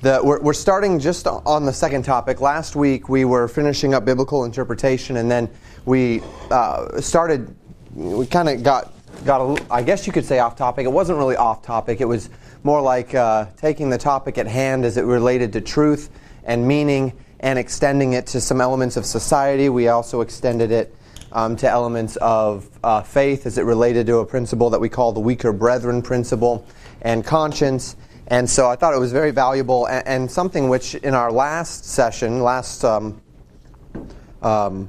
The, we're, we're, starting just on the second topic. Last week we were finishing up biblical interpretation, and then we uh, started. We kind of got got a, I guess you could say off topic. It wasn't really off topic. It was more like uh, taking the topic at hand as it related to truth and meaning, and extending it to some elements of society. We also extended it um, to elements of uh, faith as it related to a principle that we call the weaker brethren principle and conscience and so I thought it was very valuable and, and something which, in our last session, last um, um,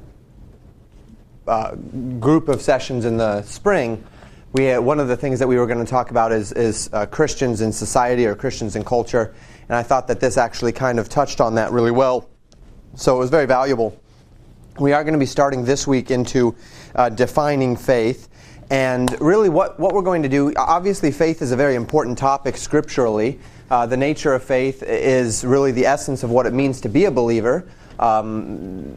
uh, group of sessions in the spring, we had, one of the things that we were going to talk about is, is uh, Christians in society or Christians in culture. And I thought that this actually kind of touched on that really well. So it was very valuable. We are going to be starting this week into uh, defining faith. And really, what, what we're going to do, obviously, faith is a very important topic scripturally. Uh, the nature of faith is really the essence of what it means to be a believer. Um,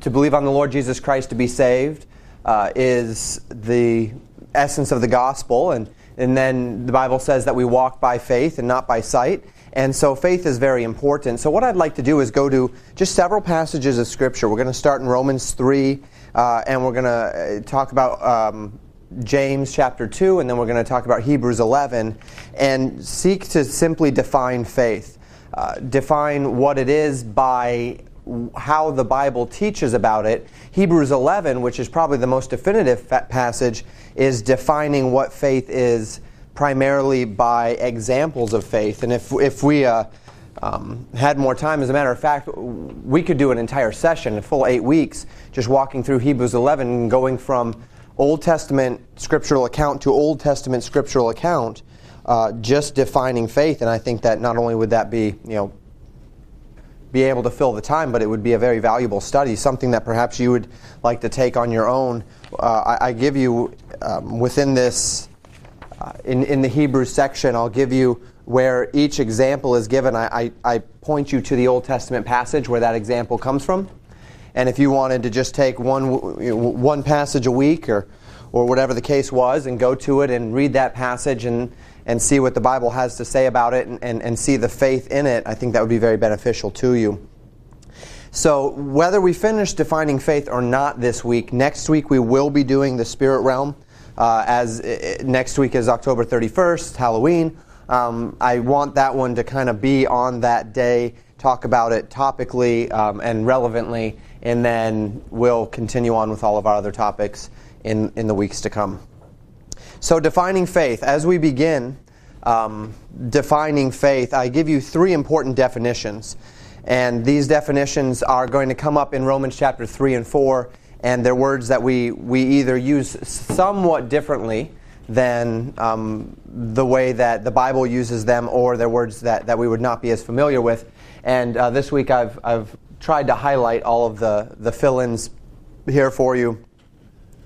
to believe on the Lord Jesus Christ to be saved uh, is the essence of the gospel. And, and then the Bible says that we walk by faith and not by sight. And so faith is very important. So, what I'd like to do is go to just several passages of Scripture. We're going to start in Romans 3, uh, and we're going to uh, talk about um, James chapter 2, and then we're going to talk about Hebrews 11, and seek to simply define faith. Uh, define what it is by how the Bible teaches about it. Hebrews 11, which is probably the most definitive passage, is defining what faith is primarily by examples of faith. And if, if we uh, um, had more time, as a matter of fact, we could do an entire session, a full eight weeks, just walking through Hebrews 11 and going from Old Testament scriptural account to Old Testament scriptural account, uh, just defining faith. And I think that not only would that be, you know, be able to fill the time, but it would be a very valuable study, something that perhaps you would like to take on your own. Uh, I, I, give you um, within this, uh, in, in the Hebrew section, I'll give you where each example is given. I, I, I point you to the Old Testament passage where that example comes from. And if you wanted to just take one, one passage a week or, or whatever the case was and go to it and read that passage and, and see what the Bible has to say about it and, and, and see the faith in it, I think that would be very beneficial to you. So, whether we finish defining faith or not this week, next week we will be doing the spirit realm. Uh, as uh, next week is October 31st, Halloween. Um, I want that one to kind of be on that day, talk about it topically um, and relevantly, and then we'll continue on with all of our other topics in, in the weeks to come. So, defining faith. As we begin um, defining faith, I give you three important definitions. And these definitions are going to come up in Romans chapter 3 and 4, and they're words that we, we either use somewhat differently than um, the way that the Bible uses them, or they're words that, that we would not be as familiar with. And uh, this week I've, I've tried to highlight all of the, the fill ins here for you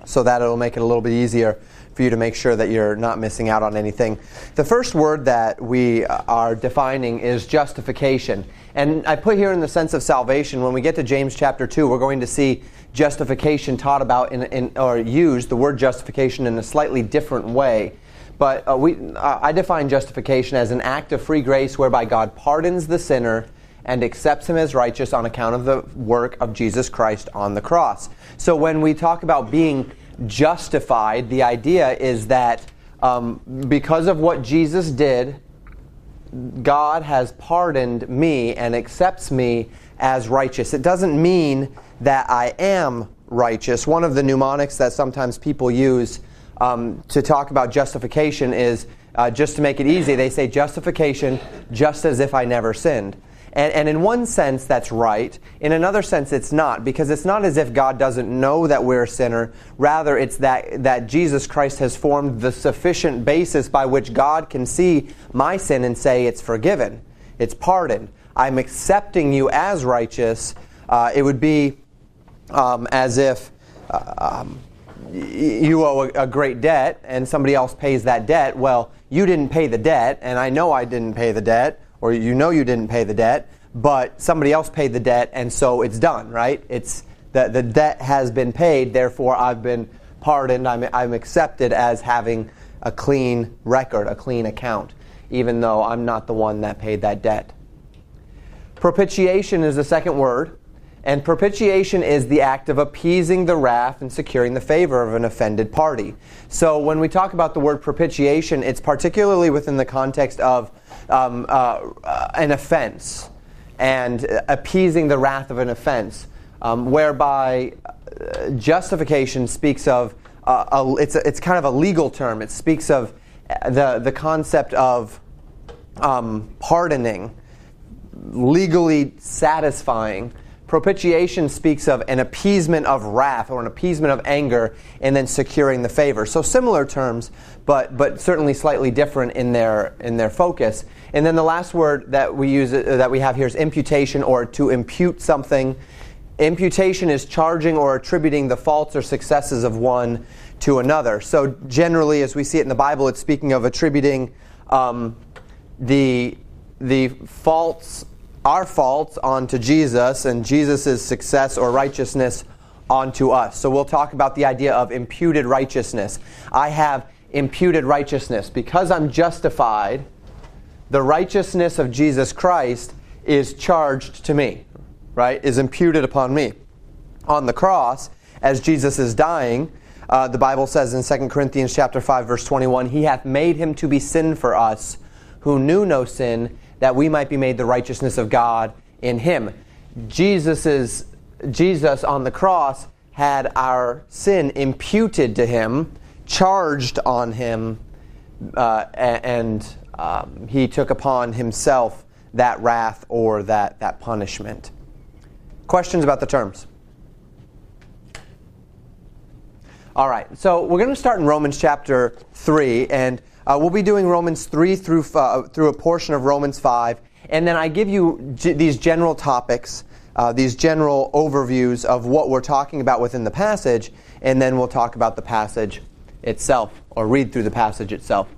so that it'll make it a little bit easier for you to make sure that you're not missing out on anything. The first word that we are defining is justification. And I put here in the sense of salvation, when we get to James chapter 2, we're going to see justification taught about in, in or used, the word justification, in a slightly different way. But uh, we, uh, I define justification as an act of free grace whereby God pardons the sinner and accepts him as righteous on account of the work of Jesus Christ on the cross. So when we talk about being justified, the idea is that um, because of what Jesus did, God has pardoned me and accepts me as righteous. It doesn't mean that I am righteous. One of the mnemonics that sometimes people use um, to talk about justification is uh, just to make it easy, they say justification just as if I never sinned. And, and, in one sense, that's right. In another sense, it's not, because it's not as if God doesn't know that we're a sinner. Rather, it's that, that Jesus Christ has formed the sufficient basis by which God can see my sin and say, it's forgiven, it's pardoned. I'm accepting you as righteous. Uh, it would be um, as if uh, um, you owe a, a great debt and somebody else pays that debt. Well, you didn't pay the debt, and I know I didn't pay the debt or you know you didn't pay the debt, but somebody else paid the debt, and so it's done, right? It's the, the debt has been paid, therefore I've been pardoned, I'm, I'm accepted as having a clean record, a clean account, even though I'm not the one that paid that debt. Propitiation is the second word. And propitiation is the act of appeasing the wrath and securing the favor of an offended party. So when we talk about the word propitiation, it's particularly within the context of um, uh, an offense and appeasing the wrath of an offense, um, whereby uh, justification speaks of uh, a, it's, a, it's kind of a legal term. It speaks of the, the concept of um, pardoning, legally satisfying Propitiation speaks of an appeasement of wrath or an appeasement of anger and then securing the favor. So similar terms, but, but certainly slightly different in their, in their focus. And then the last word that we use uh, that we have here is imputation or to impute something. Imputation is charging or attributing the faults or successes of one to another. So generally, as we see it in the Bible, it's speaking of attributing um, the the faults our faults onto Jesus and Jesus' success or righteousness onto us. So we'll talk about the idea of imputed righteousness. I have imputed righteousness. Because I'm justified, the righteousness of Jesus Christ is charged to me, right? Is imputed upon me. On the cross, as Jesus is dying, uh, the Bible says in 2 Corinthians chapter 5 verse 21, he hath made him to be sin for us who knew no sin that we might be made the righteousness of God in him. Jesus's, Jesus on the cross had our sin imputed to him, charged on him, uh, and um, he took upon himself that wrath or that, that punishment. Questions about the terms? All right, so we're going to start in Romans chapter 3, and uh, we'll be doing Romans 3 through, uh, through a portion of Romans 5. And then I give you g- these general topics, uh, these general overviews of what we're talking about within the passage. And then we'll talk about the passage itself, or read through the passage itself.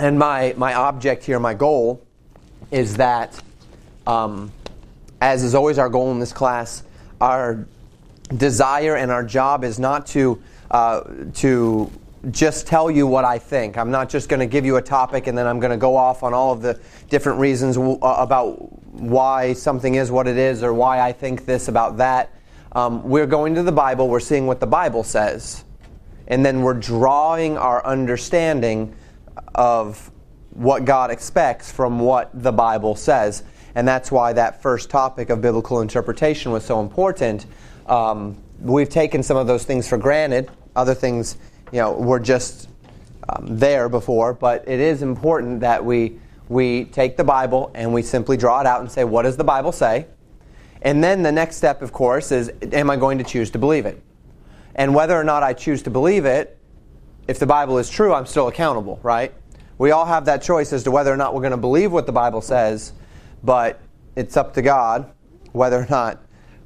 And my, my object here, my goal, is that, um, as is always our goal in this class, our desire and our job is not to, uh, to just tell you what I think. I'm not just going to give you a topic and then I'm going to go off on all of the different reasons w- uh, about why something is what it is or why I think this about that. Um, we're going to the Bible, we're seeing what the Bible says, and then we're drawing our understanding of what God expects from what the Bible says. And that's why that first topic of biblical interpretation was so important. Um, we've taken some of those things for granted, other things you know, were just um, there before, but it is important that we, we take the Bible and we simply draw it out and say, what does the Bible say? And then the next step, of course, is am I going to choose to believe it? And whether or not I choose to believe it, if the Bible is true, I'm still accountable, right? We all have that choice as to whether or not we're going to believe what the Bible says, but it's up to God whether or not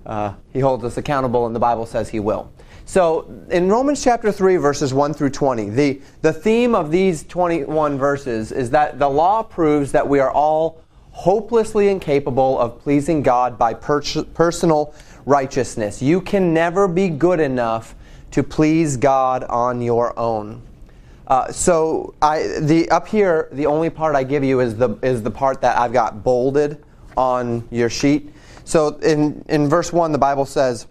uh, He holds us accountable, and the Bible says He will. So in Romans chapter 3, verses 1 through 20, the, the theme of these 21 verses is that the law proves that we are all hopelessly incapable of pleasing God by per- personal righteousness. You can never be good enough to please God on your own. Uh, so I, the, up here, the only part I give you is the, is the part that I've got bolded on your sheet. So in, in verse 1, the Bible says,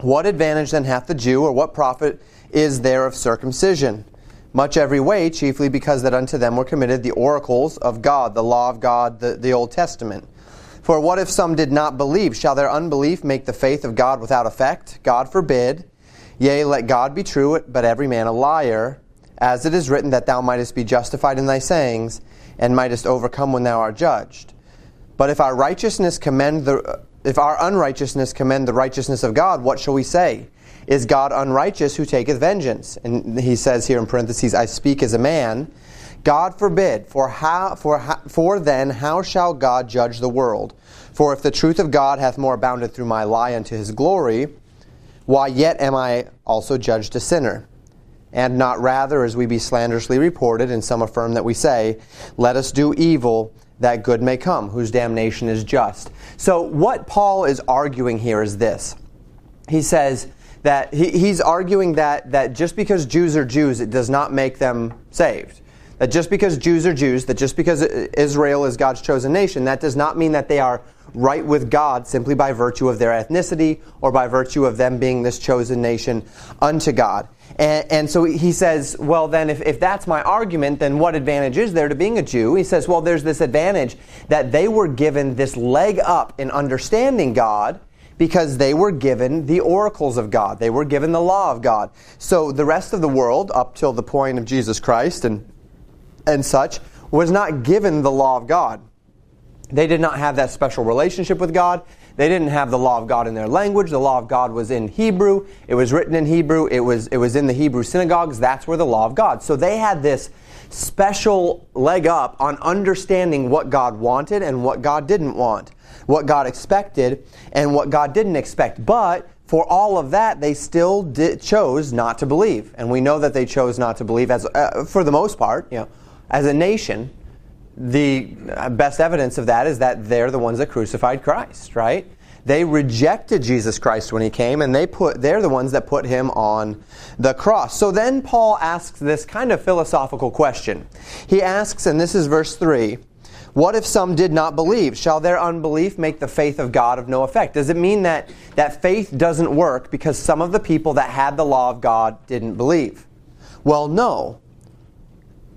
what advantage then hath the Jew, or what profit is there of circumcision? Much every way, chiefly because that unto them were committed the oracles of God, the law of God, the, the Old Testament. For what if some did not believe? Shall their unbelief make the faith of God without effect? God forbid. Yea, let God be true, but every man a liar, as it is written that thou mightest be justified in thy sayings, and mightest overcome when thou art judged. But if our righteousness commend the if our unrighteousness commend the righteousness of God, what shall we say? Is God unrighteous who taketh vengeance? And he says here in parentheses, I speak as a man. God forbid, for, how, for, for then how shall God judge the world? For if the truth of God hath more abounded through my lie unto his glory, why yet am I also judged a sinner? And not rather, as we be slanderously reported, and some affirm that we say, Let us do evil that good may come, whose damnation is just. So, what Paul is arguing here is this. He says that he, he's arguing that, that just because Jews are Jews, it does not make them saved. That just because Jews are Jews, that just because Israel is God's chosen nation, that does not mean that they are right with God simply by virtue of their ethnicity or by virtue of them being this chosen nation unto God. And, and, so he says, well, then, if, if that's my argument, then what advantage is there to being a Jew? He says, well, there's this advantage that they were given this leg up in understanding God because they were given the oracles of God. They were given the law of God. So the rest of the world, up till the point of Jesus Christ and and such was not given the law of God. They did not have that special relationship with God. They didn't have the law of God in their language. The law of God was in Hebrew. It was written in Hebrew. It was, it was in the Hebrew synagogues. That's where the law of God. So they had this special leg up on understanding what God wanted and what God didn't want, what God expected and what God didn't expect. But for all of that, they still chose not to believe. And we know that they chose not to believe as, uh, for the most part, you know as a nation, the best evidence of that is that they're the ones that crucified Christ, right? They rejected Jesus Christ when he came, and they put, they're the ones that put him on the cross. So then Paul asks this kind of philosophical question. He asks, and this is verse 3 What if some did not believe? Shall their unbelief make the faith of God of no effect? Does it mean that, that faith doesn't work because some of the people that had the law of God didn't believe? Well, no.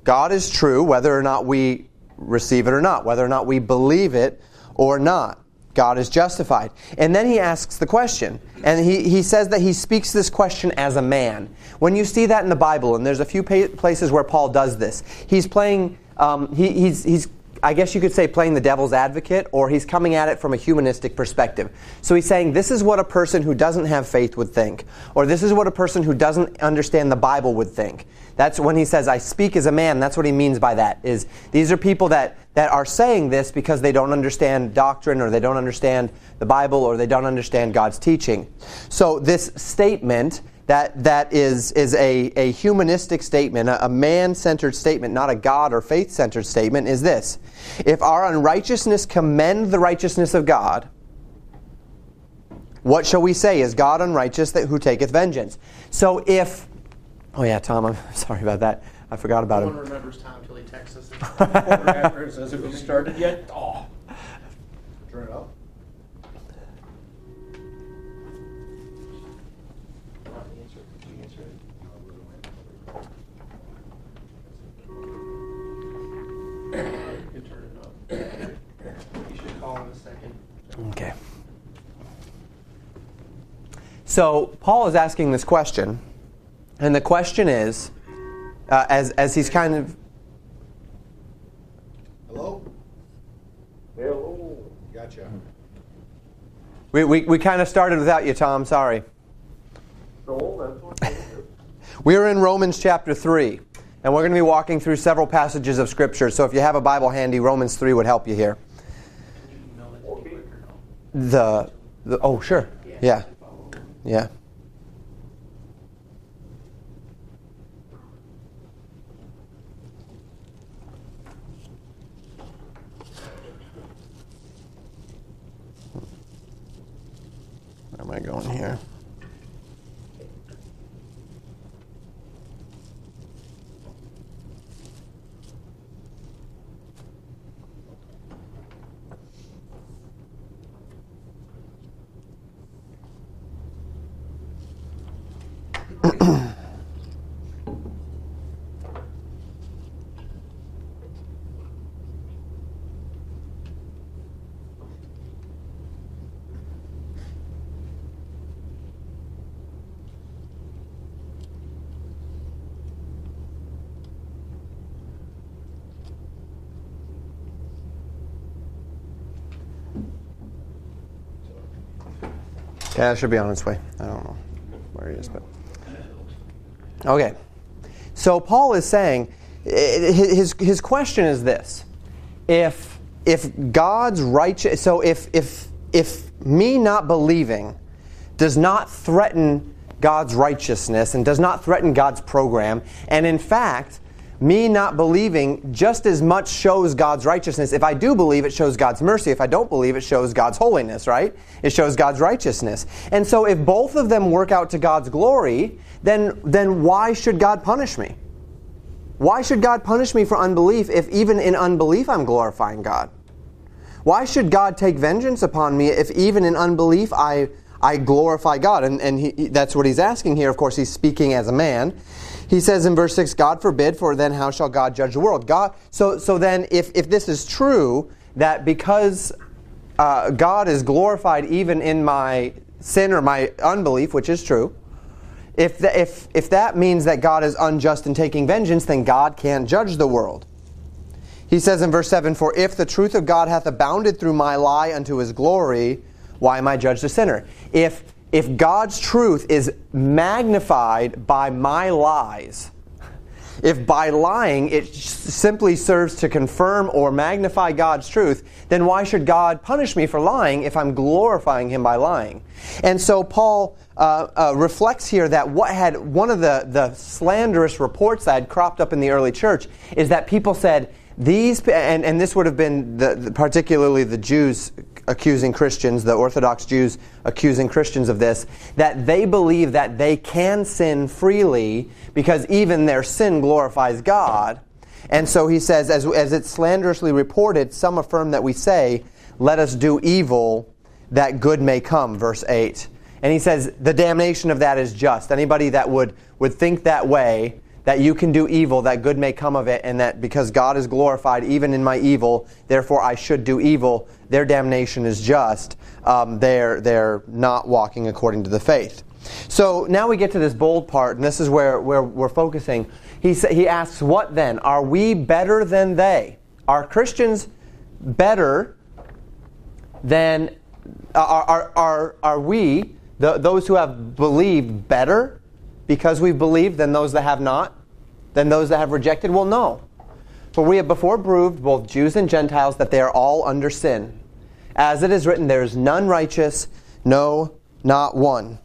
God is true whether or not we receive it or not, whether or not we believe it or not. God is justified. And then he asks the question. And he, he says that he speaks this question as a man. When you see that in the Bible, and there's a few places where Paul does this, he's playing, um, he, he's, he's I guess you could say playing the devil's advocate, or he's coming at it from a humanistic perspective. So he's saying this is what a person who doesn't have faith would think, or this is what a person who doesn't understand the Bible would think. That's when he says, I speak as a man, that's what he means by that. Is these are people that, that are saying this because they don't understand doctrine, or they don't understand the Bible, or they don't understand God's teaching. So this statement that, that is, is a, a humanistic statement, a, a man centered statement, not a God or faith centered statement, is this If our unrighteousness commend the righteousness of God, what shall we say? Is God unrighteous that who taketh vengeance? So if, oh yeah, Tom, I'm sorry about that. I forgot about no him. No one remembers Tom until he texts us after and says, "Have you started yet?" Oh, turn it up. Okay. So Paul is asking this question, and the question is, uh, as as he's kind of. Hello. Hello. Gotcha. We, we, we kind of started without you, Tom. Sorry. No, that's we are in Romans chapter 3, and we're going to be walking through several passages of Scripture. So if you have a Bible handy, Romans 3 would help you here. The, the oh sure yeah yeah. Where am I going here? Yeah, it should be on its way. I don't know where it is, but. Okay. So Paul is saying, eh, eh, his, his question is this. If, if God's righteous, so if, if, if me not believing does not threaten God's righteousness and does not threaten God's program, and in fact, me not believing just as much shows God's righteousness. If I do believe, it shows God's mercy. If I don't believe, it shows God's holiness, right? It shows God's righteousness. And so if both of them work out to God's glory, then, then why should God punish me? Why should God punish me for unbelief if even in unbelief I'm glorifying God? Why should God take vengeance upon me if even in unbelief I, I glorify God? And, and he, that's what he's asking here. Of course, he's speaking as a man. He says in verse 6, God forbid, for then how shall God judge the world? God, so, so then, if, if this is true, that because uh, God is glorified even in my sin or my unbelief, which is true, if, the, if, if that means that God is unjust in taking vengeance, then God can't judge the world. He says in verse 7 For if the truth of God hath abounded through my lie unto his glory, why am I judged a sinner? If, if God's truth is magnified by my lies, if by lying it simply serves to confirm or magnify God's truth, then why should God punish me for lying if I'm glorifying Him by lying? And so Paul uh, uh, reflects here that what had one of the, the slanderous reports that had cropped up in the early church is that people said, these, and, and this would have been the, the, particularly the Jews accusing Christians, the Orthodox Jews accusing Christians of this, that they believe that they can sin freely because even their sin glorifies God. And so he says, as, as it's slanderously reported, some affirm that we say, let us do evil that good may come, verse 8. And he says, the damnation of that is just. Anybody that would, would think that way, that you can do evil, that good may come of it, and that because God is glorified even in my evil, therefore I should do evil, their damnation is just. Um, they're, they're not walking according to the faith. So now we get to this bold part, and this is where, where we're focusing. He, he asks, What then? Are we better than they? Are Christians better than. Are, are, are, are we, the, those who have believed, better because we've believed than those that have not? Than those that have rejected? Well, no. For we have before proved, both Jews and Gentiles, that they are all under sin. As it is written, there is none righteous, no, not one.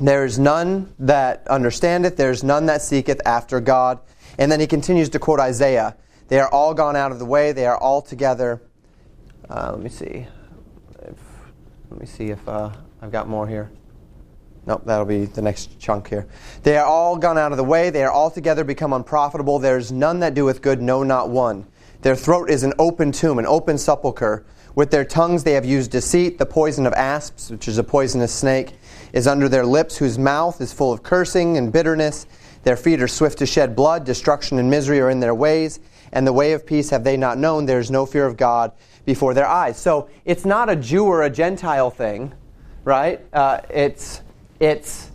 There is none that understandeth, there is none that seeketh after God. And then he continues to quote Isaiah They are all gone out of the way, they are all together. Uh, let me see. If, let me see if uh, I've got more here. Nope, that'll be the next chunk here. They are all gone out of the way. They are altogether become unprofitable. There is none that doeth good, no, not one. Their throat is an open tomb, an open sepulchre. With their tongues they have used deceit. The poison of asps, which is a poisonous snake, is under their lips, whose mouth is full of cursing and bitterness. Their feet are swift to shed blood. Destruction and misery are in their ways. And the way of peace have they not known. There is no fear of God before their eyes. So it's not a Jew or a Gentile thing, right? Uh, it's it's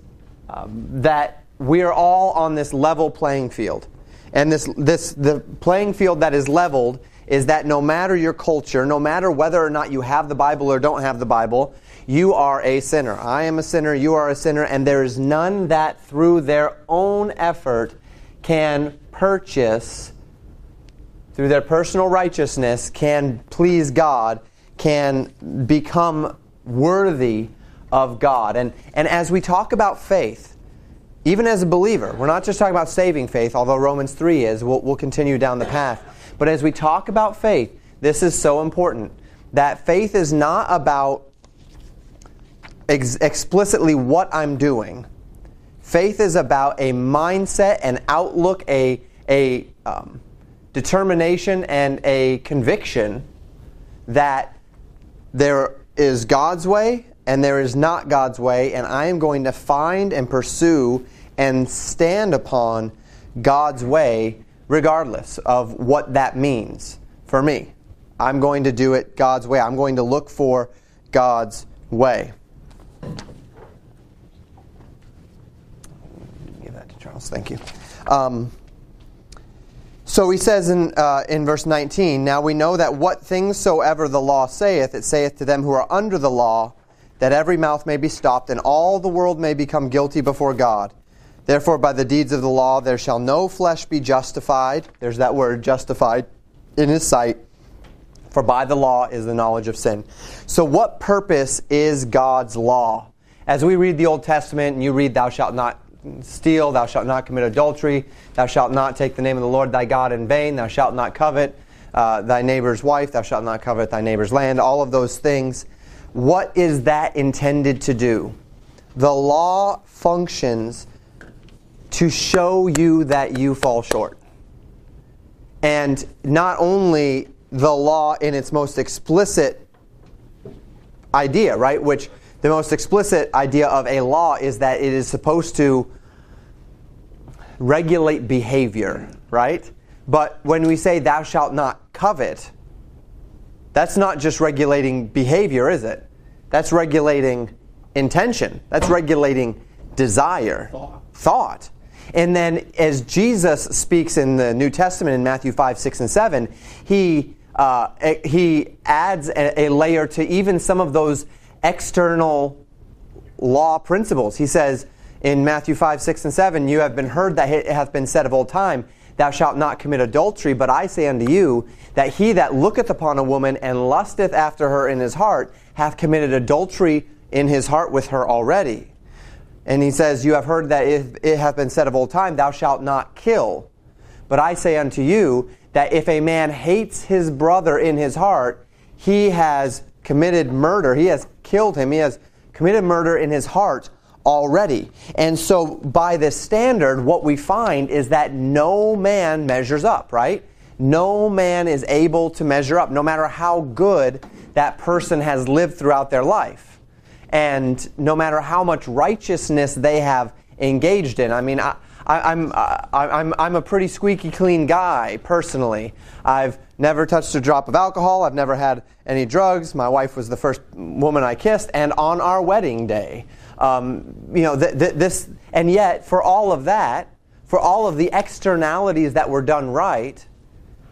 um, that we are all on this level playing field. And this, this, the playing field that is leveled is that no matter your culture, no matter whether or not you have the Bible or don't have the Bible, you are a sinner. I am a sinner, you are a sinner, and there is none that through their own effort can purchase, through their personal righteousness, can please God, can become worthy of God. And, and as we talk about faith, even as a believer, we're not just talking about saving faith, although Romans 3 is, we'll, we'll continue down the path. But as we talk about faith, this is so important that faith is not about ex- explicitly what I'm doing. Faith is about a mindset, an outlook, a, a um, determination, and a conviction that there is God's way and there is not God's way, and I am going to find and pursue and stand upon God's way regardless of what that means for me. I'm going to do it God's way. I'm going to look for God's way. Give that to Charles. Thank you. Um, so he says in, uh, in verse 19, Now we know that what things soever the law saith, it saith to them who are under the law, that every mouth may be stopped, and all the world may become guilty before God. Therefore, by the deeds of the law, there shall no flesh be justified. There's that word, justified, in his sight. For by the law is the knowledge of sin. So, what purpose is God's law? As we read the Old Testament and you read, Thou shalt not steal, thou shalt not commit adultery, thou shalt not take the name of the Lord thy God in vain, thou shalt not covet uh, thy neighbor's wife, thou shalt not covet thy neighbor's land, all of those things. What is that intended to do? The law functions to show you that you fall short. And not only the law in its most explicit idea, right? Which the most explicit idea of a law is that it is supposed to regulate behavior, right? But when we say thou shalt not covet, that's not just regulating behavior, is it? That's regulating intention. That's regulating desire, Thought. thought. And then, as Jesus speaks in the New Testament in Matthew 5, 6, and 7, he, uh, he adds a, a layer to even some of those external law principles. He says in Matthew 5, 6, and 7, You have been heard that it hath been said of old time, Thou shalt not commit adultery, but I say unto you, that he that looketh upon a woman and lusteth after her in his heart hath committed adultery in his heart with her already. And he says, You have heard that it, it hath been said of old time, Thou shalt not kill. But I say unto you, that if a man hates his brother in his heart, he has committed murder. He has killed him. He has committed murder in his heart already. And so, by this standard, what we find is that no man measures up, right? No man is able to measure up, no matter how good that person has lived throughout their life. And no matter how much righteousness they have engaged in. I mean, I, I, I'm, I'm a pretty squeaky clean guy, personally. I've never touched a drop of alcohol. I've never had any drugs. My wife was the first woman I kissed, and on our wedding day. Um, you know, th- th- this, and yet, for all of that, for all of the externalities that were done right,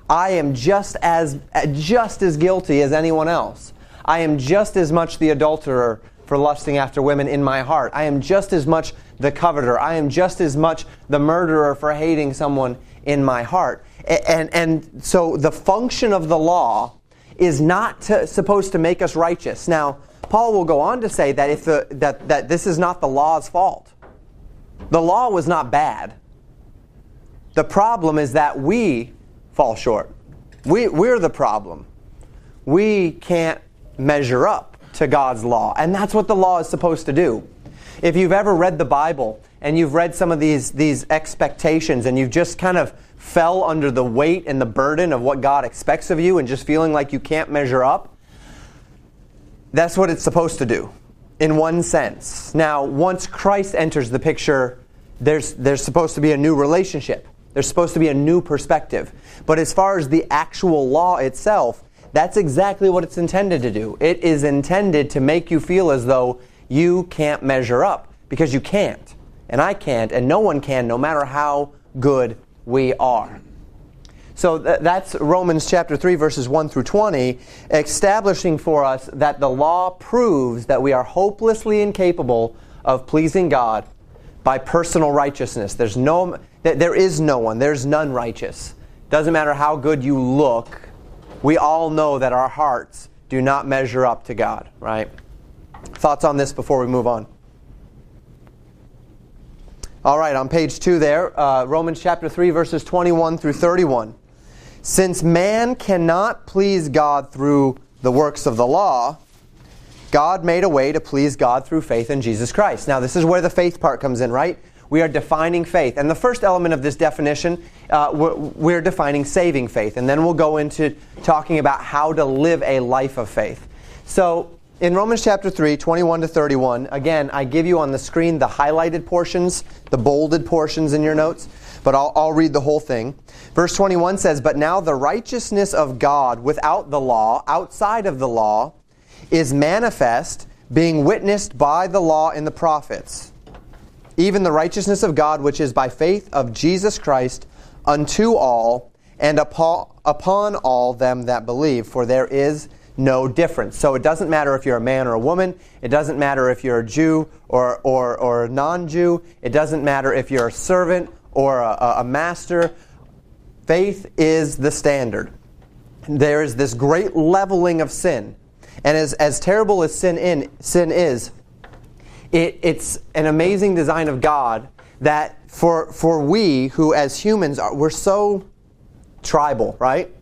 I am just as, just as guilty as anyone else. I am just as much the adulterer for lusting after women in my heart. I am just as much the coveter. I am just as much the murderer for hating someone in my heart. And, and so the function of the law is not to, supposed to make us righteous. Now, Paul will go on to say that, if the, that, that this is not the law's fault. The law was not bad. The problem is that we fall short. We, we're the problem. We can't measure up to God's law. And that's what the law is supposed to do. If you've ever read the Bible and you've read some of these, these expectations and you've just kind of fell under the weight and the burden of what God expects of you and just feeling like you can't measure up, that's what it's supposed to do, in one sense. Now, once Christ enters the picture, there's, there's supposed to be a new relationship. There's supposed to be a new perspective. But as far as the actual law itself, that's exactly what it's intended to do. It is intended to make you feel as though you can't measure up because you can't. And I can't, and no one can, no matter how good we are. So th- that's Romans chapter 3, verses 1 through 20, establishing for us that the law proves that we are hopelessly incapable of pleasing God by personal righteousness. There's no, there is no one, there's none righteous. Doesn't matter how good you look, we all know that our hearts do not measure up to God, right? Thoughts on this before we move on? All right, on page two there, uh, Romans chapter 3, verses 21 through 31. Since man cannot please God through the works of the law, God made a way to please God through faith in Jesus Christ. Now, this is where the faith part comes in, right? we are defining faith. And the first element of this definition, uh, we're, we're defining saving faith. And then we'll go into talking about how to live a life of faith. So, in Romans chapter 3, 21 to 31, again, I give you on the screen the highlighted portions, the bolded portions in your notes, but I'll, I'll read the whole thing. Verse 21 says, But now the righteousness of God without the law, outside of the law, is manifest, being witnessed by the law and the prophets even the righteousness of God which is by faith of Jesus Christ unto all and upon, all them that believe, for there is no difference. So it doesn't matter if you're a man or a woman. It doesn't matter if you're a Jew or, or, or a non Jew. It doesn't matter if you're a servant or a, a master. Faith is the standard. There is this great leveling of sin. And as, as terrible as sin, in, sin is, it, it's an amazing design of God that for, for we who as humans are, we're so tribal, right?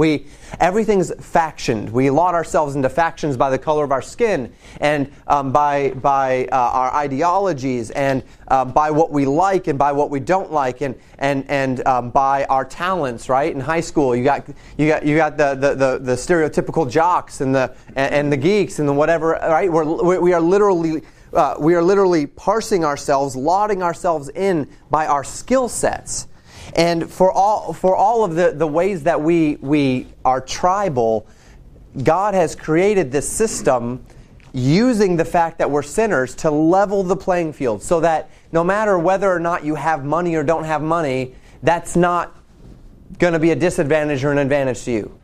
We everything's factioned. We lot ourselves into factions by the color of our skin and um, by by uh, our ideologies and uh, by what we like and by what we don't like and and and um, by our talents. Right in high school, you got you got you got the the, the, the stereotypical jocks and the and, and, the geeks and the whatever. Right, We're, we are literally. Uh, we are literally parsing ourselves, lauding ourselves in by our skill sets. And for all, for all of the, the ways that we, we are tribal, God has created this system using the fact that we're sinners to level the playing field so that no matter whether or not you have money or don't have money, that's not going to be a disadvantage or an advantage to you.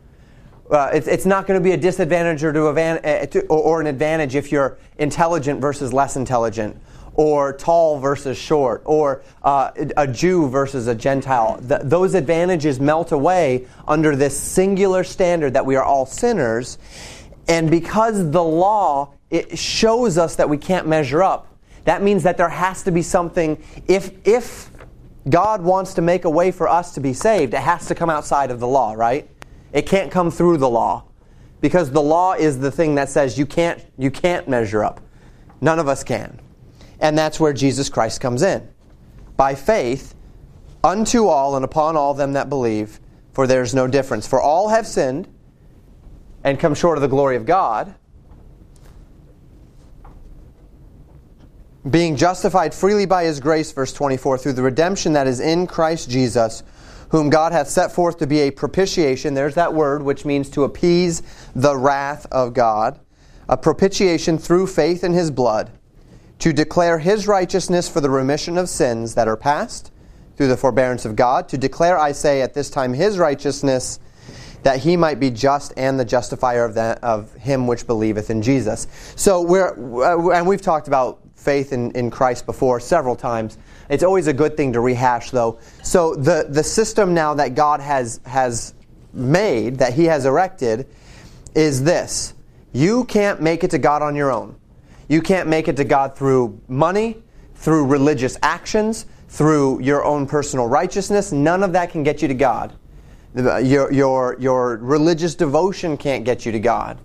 Uh, it's, it's not going to be a disadvantage or, to, uh, or an advantage if you're intelligent versus less intelligent or tall versus short, or uh, a Jew versus a Gentile. The, those advantages melt away under this singular standard that we are all sinners. And because the law it shows us that we can't measure up, that means that there has to be something. If if God wants to make a way for us to be saved, it has to come outside of the law, right? It can't come through the law. Because the law is the thing that says you can't you can't measure up. None of us can. And that's where Jesus Christ comes in. By faith, unto all and upon all them that believe, for there is no difference. For all have sinned and come short of the glory of God, being justified freely by his grace, verse 24, through the redemption that is in Christ Jesus, whom God hath set forth to be a propitiation. There's that word, which means to appease the wrath of God. A propitiation through faith in his blood to declare his righteousness for the remission of sins that are past through the forbearance of God, to declare, I say, at this time his righteousness, that he might be just and the justifier of, that, of him which believeth in Jesus. So we're, uh, and we've talked about faith in, in Christ before several times. It's always a good thing to rehash, though. So the, the system now that God has, has made, that he has erected, is this. You can't make it to God on your own. You can't make it to God through money, through religious actions, through your own personal righteousness. None of that can get you to God. Uh, your, your, your religious devotion can't get you to God.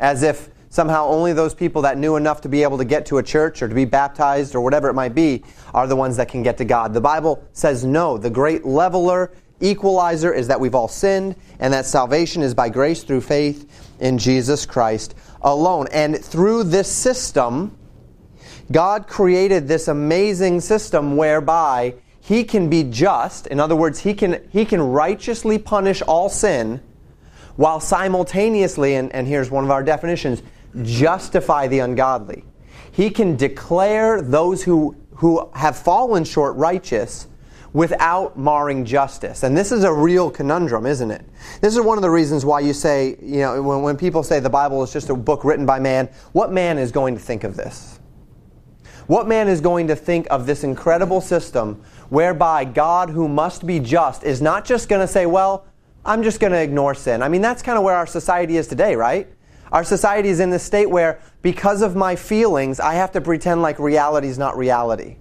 As if somehow only those people that knew enough to be able to get to a church or to be baptized or whatever it might be are the ones that can get to God. The Bible says no. The great leveler, equalizer is that we've all sinned and that salvation is by grace through faith in Jesus Christ alone. And through this system, God created this amazing system whereby he can be just. In other words, he can, he can righteously punish all sin while simultaneously, and, and here's one of our definitions, justify the ungodly. He can declare those who, who have fallen short righteous without marring justice. And this is a real conundrum, isn't it? This is one of the reasons why you say, you know, when, when people say the Bible is just a book written by man, what man is going to think of this? What man is going to think of this incredible system whereby God, who must be just, is not just going to say, well, I'm just going to ignore sin? I mean, that's kind of where our society is today, right? Our society is in this state where, because of my feelings, I have to pretend like reality is not reality.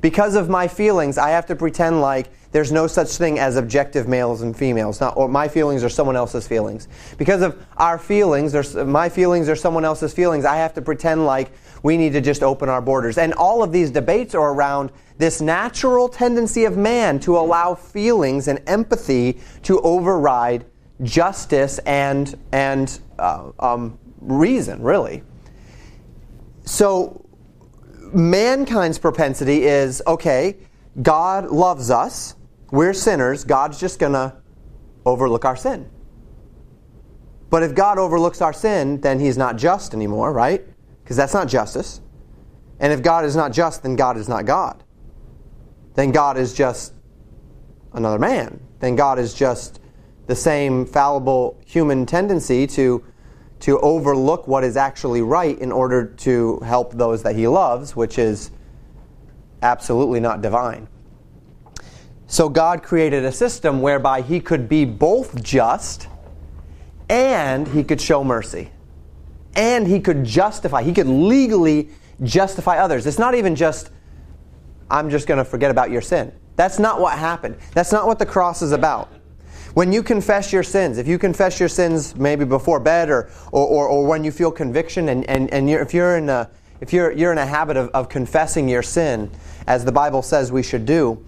Because of my feelings, I have to pretend like there's no such thing as objective males and females, not, or my feelings are someone else's feelings. Because of our feelings, there's, my feelings are someone else's feelings, I have to pretend like we need to just open our borders. And all of these debates are around this natural tendency of man to allow feelings and empathy to override justice and, and uh, um, reason, really. So mankind's propensity is okay, God loves us, we're sinners, God's just going to overlook our sin. But if God overlooks our sin, then he's not just anymore, right? Because that's not justice. And if God is not just, then God is not God. Then God is just another man. Then God is just the same fallible human tendency to to overlook what is actually right in order to help those that he loves, which is absolutely not divine. So God created a system whereby he could be both just and he could show mercy. And he could justify, he could legally justify others. It's not even just, I'm just going to forget about your sin. That's not what happened. That's not what the cross is about. When you confess your sins, if you confess your sins maybe before bed or, or, or, or when you feel conviction and, and, and you're, if you're in a, if you're, you're in a habit of, of confessing your sin, as the Bible says we should do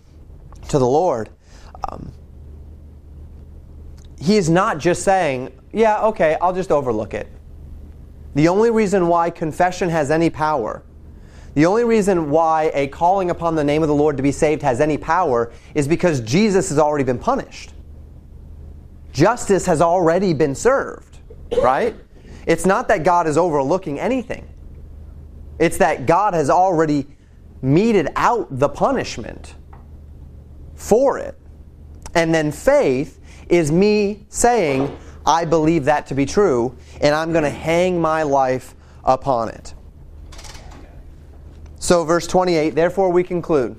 to the Lord, um, He is not just saying, yeah, okay, I'll just overlook it. The only reason why confession has any power, the only reason why a calling upon the name of the Lord to be saved has any power is because Jesus has already been punished. Justice has already been served, right? It's not that God is overlooking anything. It's that God has already meted out the punishment for it. And then faith is me saying, I believe that to be true, and I'm going to hang my life upon it. So, verse 28 Therefore, we conclude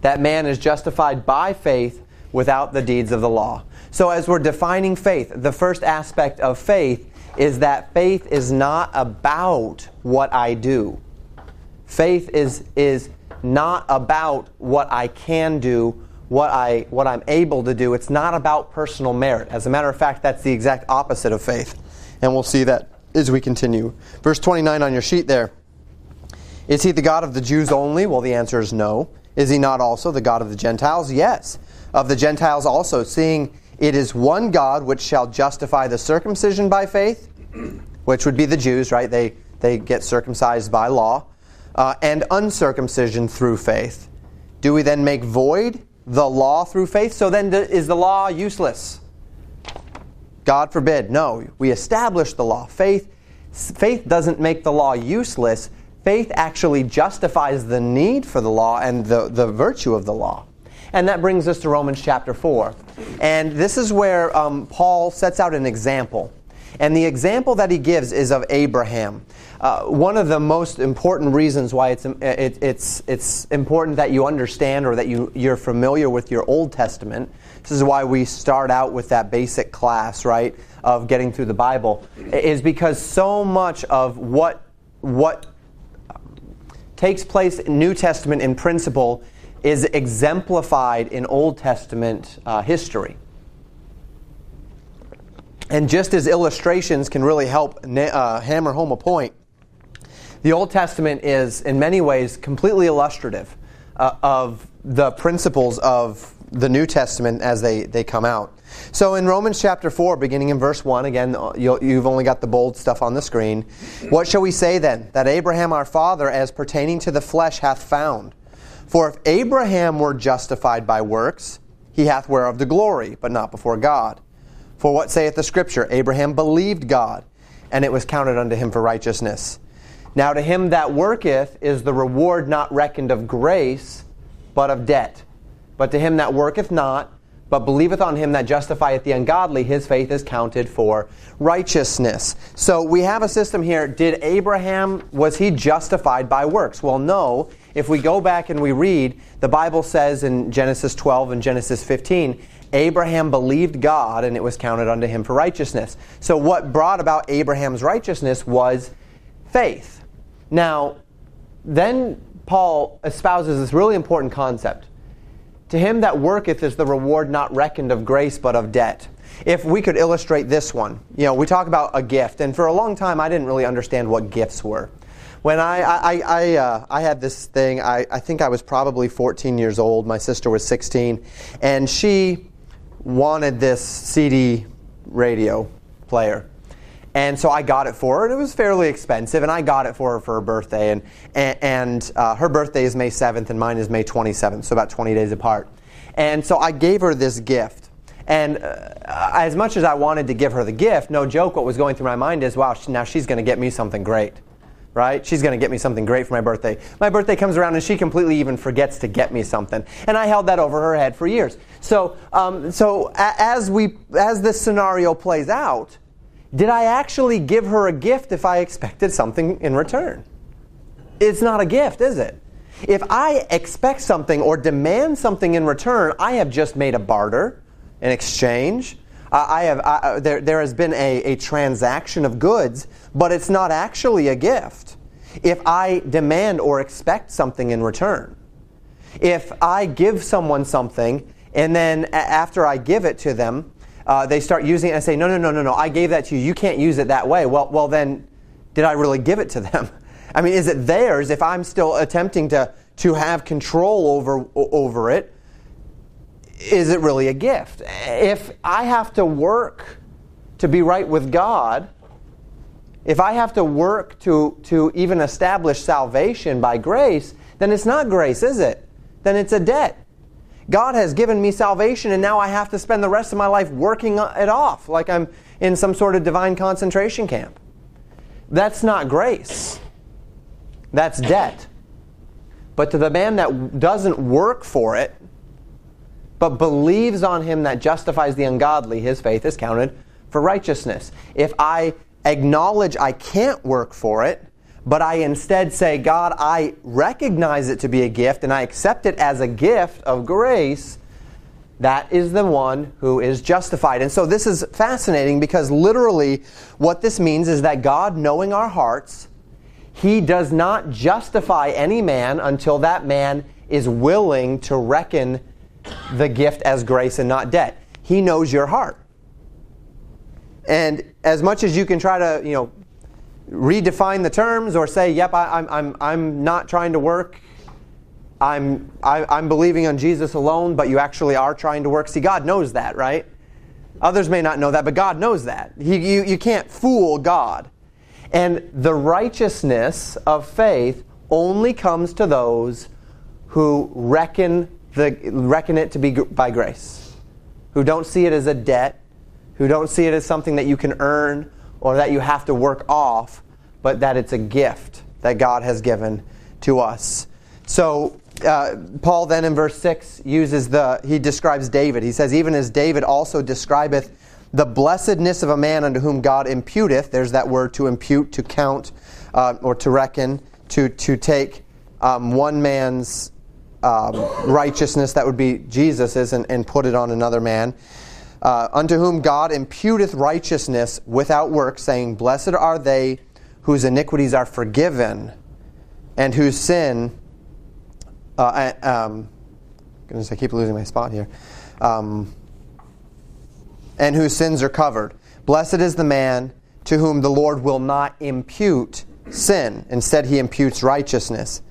that man is justified by faith without the deeds of the law. So, as we're defining faith, the first aspect of faith is that faith is not about what I do. Faith is, is not about what I can do, what, I, what I'm able to do. It's not about personal merit. As a matter of fact, that's the exact opposite of faith. And we'll see that as we continue. Verse 29 on your sheet there. Is he the God of the Jews only? Well, the answer is no. Is he not also the God of the Gentiles? Yes. Of the Gentiles also, seeing it is one God which shall justify the circumcision by faith, which would be the Jews, right? They, they get circumcised by law, uh, and uncircumcision through faith. Do we then make void the law through faith? So then, is the law useless? God forbid. No, we establish the law. Faith, faith doesn't make the law useless. Faith actually justifies the need for the law and the, the virtue of the law. And that brings us to Romans chapter 4. And this is where um, Paul sets out an example. And the example that he gives is of Abraham. Uh, one of the most important reasons why it's, it, it's, it's important that you understand or that you, you're familiar with your Old Testament. This is why we start out with that basic class, right, of getting through the Bible, is because so much of what, what takes place in New Testament in principle is exemplified in Old Testament uh, history. And just as illustrations can really help uh, hammer home a point, the Old Testament is, in many ways, completely illustrative uh, of the principles of the New Testament as they, they come out. So in Romans chapter 4, beginning in verse 1, again, you have only got the bold stuff on the screen. What shall we say then? That Abraham our father, as pertaining to the flesh, hath found. For if Abraham were justified by works, he hath whereof the glory, but not before God. For what saith the Scripture? Abraham believed God, and it was counted unto him for righteousness. Now to him that worketh is the reward not reckoned of grace, but of debt. But to him that worketh not, but believeth on him that justifieth the ungodly, his faith is counted for righteousness. So we have a system here. Did Abraham, was he justified by works? Well, no. If we go back and we read, the Bible says in Genesis 12 and Genesis 15, Abraham believed God and it was counted unto him for righteousness. So what brought about Abraham's righteousness was faith. Now, then Paul espouses this really important concept. To him that worketh is the reward not reckoned of grace but of debt. If we could illustrate this one, you know, we talk about a gift, and for a long time I didn't really understand what gifts were. When I, I, I, uh, I had this thing, I, I think I was probably 14 years old, my sister was 16, and she wanted this CD radio player. And so I got it for her, and it was fairly expensive, and I got it for her for her birthday. And, and, and uh, her birthday is May 7th, and mine is May 27th, so about 20 days apart. And so I gave her this gift. And uh, as much as I wanted to give her the gift, no joke, what was going through my mind is, wow, now she's going to get me something great right? She's going to get me something great for my birthday. My birthday comes around and she completely even forgets to get me something. And I held that over her head for years. So, um, so as, we, as this scenario plays out, did I actually give her a gift if I expected something in return? It's not a gift, is it? If I expect something or demand something in return, I have just made a barter, an exchange. I have, I, there, there has been a, a transaction of goods, but it's not actually a gift. If I demand or expect something in return, if I give someone something And then a- after I give it to them, uh, they start using it and say, no, no, no, no, no, I gave that to you. You can't use it that way. Well, well, then, did I really give it to them? I mean, is it theirs if I'm still attempting to, to have control over, over it? Is it really a gift? If I have to work to be right with God, if I have to work to, to even establish salvation by grace, then it's not grace, is it? Then it's a debt. God has given me salvation, and now I have to spend the rest of my life working it off like I'm in some sort of divine concentration camp. That's not grace, that's debt. But to the man that doesn't work for it, but believes on him that justifies the ungodly, his faith is counted for righteousness. If I acknowledge I can't work for it, but I instead say, God, I recognize it to be a gift and I accept it as a gift of grace, that is the one who is justified. And so this is fascinating because literally what this means is that God, knowing our hearts, he does not justify any man until that man is willing to reckon the gift as grace and not debt. He knows your heart. And as much as you can try to, you know, redefine the terms or say, yep, I, am I'm, I'm not trying to work. I'm, I, I'm believing on Jesus alone, but you actually are trying to work. See, God knows that, right? Others may not know that, but God knows that. He, you, you can't fool God. And the righteousness of faith only comes to those who reckon, the, reckon it to be by grace, who don't see it as a debt, who don't see it as something that you can earn or that you have to work off, but that it's a gift that God has given to us. So, uh, Paul then in verse 6 uses the, he describes David. He says, Even as David also describeth the blessedness of a man unto whom God imputeth, there's that word to impute, to count, uh, or to reckon, to, to take um, one man's um, righteousness, that would be Jesus's, and, and put it on another man uh, unto whom God imputeth righteousness without works, saying, Blessed are they whose iniquities are forgiven, and whose sin. Uh, um, goodness, I keep losing my spot here. Um, and whose sins are covered. Blessed is the man to whom the Lord will not impute sin. Instead, he imputes righteousness.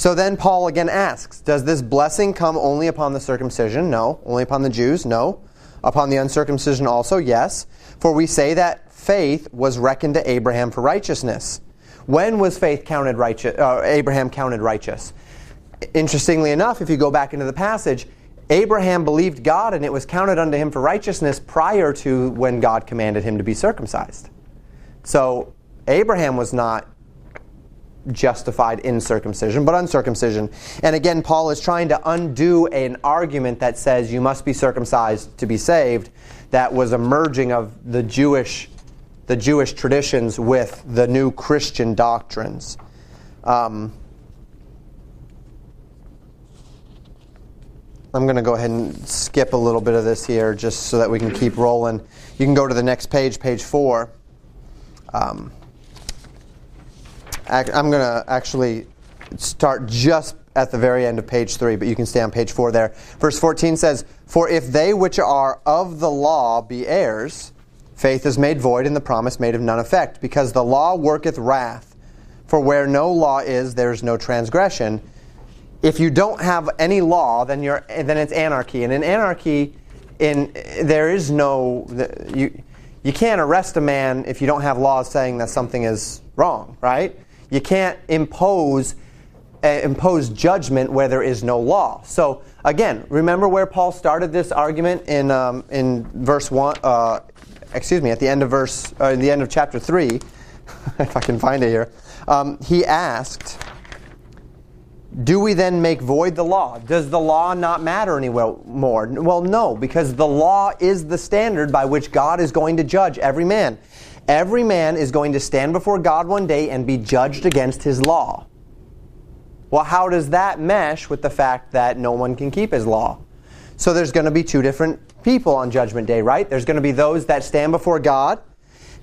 So then Paul again asks Does this blessing come only upon the circumcision? No. Only upon the Jews? No. Upon the uncircumcision also, yes. For we say that faith was reckoned to Abraham for righteousness. When was faith counted righteous? Uh, Abraham counted righteous. Interestingly enough, if you go back into the passage, Abraham believed God and it was counted unto him for righteousness prior to when God commanded him to be circumcised. So Abraham was not justified in circumcision, but uncircumcision. And again, Paul is trying to undo an argument that says you must be circumcised to be saved that was emerging of the Jewish the Jewish traditions with the new Christian doctrines. Um, I'm going to go ahead and skip a little bit of this here just so that we can keep rolling. You can go to the next page, page four. Um, I'm going to actually start just at the very end of page 3, but you can stay on page 4 there. Verse 14 says, For if they which are of the law be heirs, faith is made void and the promise made of none effect, because the law worketh wrath. For where no law is, there is no transgression. If you don't have any law, then, you're, then it's anarchy. And in anarchy, in, there is no. You, you can't arrest a man if you don't have laws saying that something is wrong, right? You can't impose uh, impose judgment where there is no law. So again, remember where Paul started this argument in um, in verse one. Uh, excuse me, at the end of verse, uh, the end of chapter three, if I can find it here. Um, he asked, "Do we then make void the law? Does the law not matter anymore?" Well, no, because the law is the standard by which God is going to judge every man. Every man is going to stand before God one day and be judged against his law. Well, how does that mesh with the fact that no one can keep his law? So there's going to be two different people on Judgment Day, right? There's going to be those that stand before God,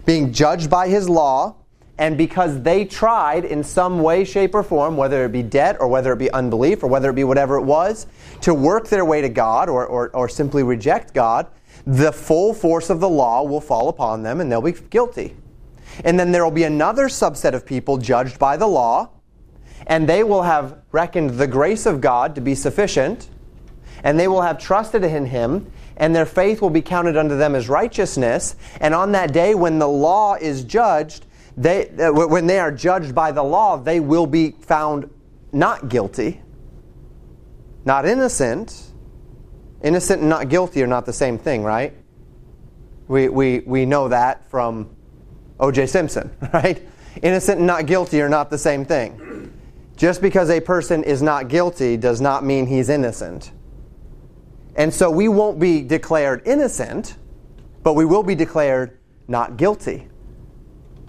being judged by his law, and because they tried in some way, shape, or form, whether it be debt or whether it be unbelief or whether it be whatever it was, to work their way to God or, or, or simply reject God, the full force of the law will fall upon them and they'll be guilty. And then there will be another subset of people judged by the law, and they will have reckoned the grace of God to be sufficient, and they will have trusted in Him, and their faith will be counted unto them as righteousness. And on that day, when the law is judged, they, uh, when they are judged by the law, they will be found not guilty, not innocent. Innocent and not guilty are not the same thing, right? We, we, we know that from O.J. Simpson, right? Innocent and not guilty are not the same thing. Just because a person is not guilty does not mean he's innocent. And so we won't be declared innocent, but we will be declared not guilty.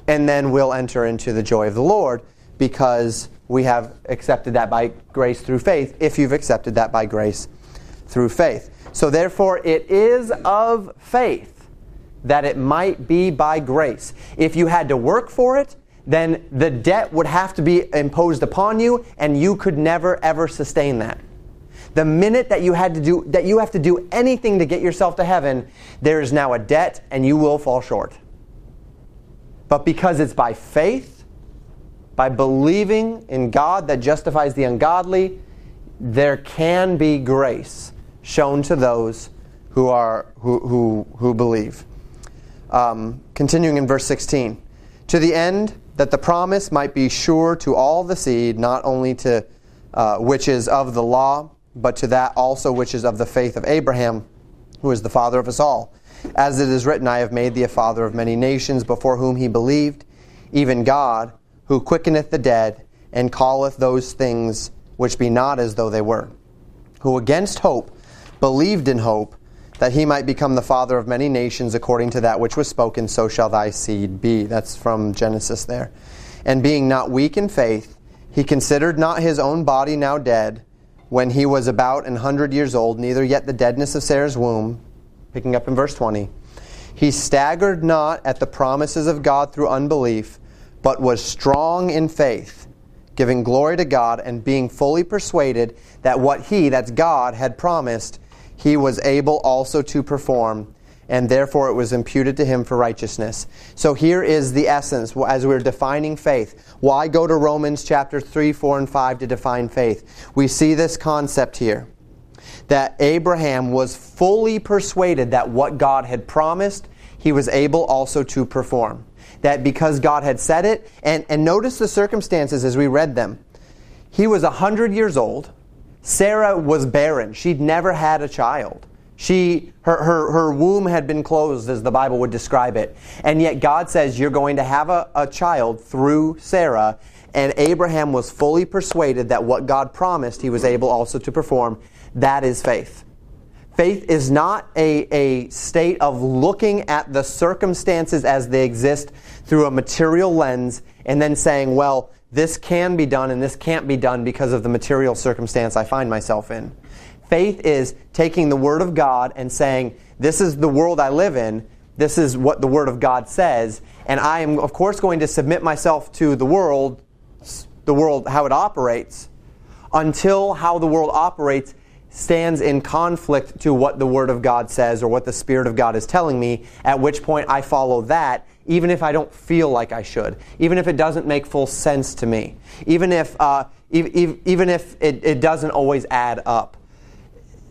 And then we'll enter into the joy of the Lord because we have accepted that by grace through faith, if you've accepted that by grace through faith. So therefore, it is of faith that it might be by grace. If you had to work for it, then the debt would have to be imposed upon you, and you could never ever sustain that. The minute that you had to do that you have to do anything to get yourself to heaven, there is now a debt and you will fall short. But because it's by faith, by believing in God that justifies the ungodly, there can be grace shown to those who are who who, who believe. Um, continuing in verse 16. To the end that the promise might be sure to all the seed, not only to uh, which is of the law, but to that also which is of the faith of Abraham, who is the father of us all. As it is written, I have made thee a father of many nations, before whom he believed, even God, who quickeneth the dead, and calleth those things which be not as though they were, who against hope believed in hope that he might become the father of many nations according to that which was spoken, so shall thy seed be. That's from Genesis there. And being not weak in faith, he considered not his own body now dead, when he was about an hundred years old, neither yet the deadness of Sarah's womb. Picking up in verse 20. He staggered not at the promises of God through unbelief, but was strong in faith, giving glory to God, and being fully persuaded that what he, that's God, had promised, he was able also to perform, and therefore it was imputed to him for righteousness. So here is the essence as we're defining faith. Why go to Romans chapter 3, 4, and 5 to define faith? We see this concept here that Abraham was fully persuaded that what God had promised, he was able also to perform. That because God had said it, and, and notice the circumstances as we read them. He was 100 years old. Sarah was barren. She'd never had a child. She, her, her, her womb had been closed, as the Bible would describe it. And yet God says, You're going to have a, a child through Sarah. And Abraham was fully persuaded that what God promised, he was able also to perform. That is faith. Faith is not a, a state of looking at the circumstances as they exist through a material lens and then saying, well, this can be done and this can't be done because of the material circumstance I find myself in. Faith is taking the Word of God and saying, This is the world I live in. This is what the Word of God says. And I am, of course, going to submit myself to the world, the world, how it operates, until how the world operates stands in conflict to what the Word of God says or what the Spirit of God is telling me, at which point I follow that even if I don't feel like I should, even if it doesn't make full sense to me, even if, uh, e- even if it, it doesn't always add up.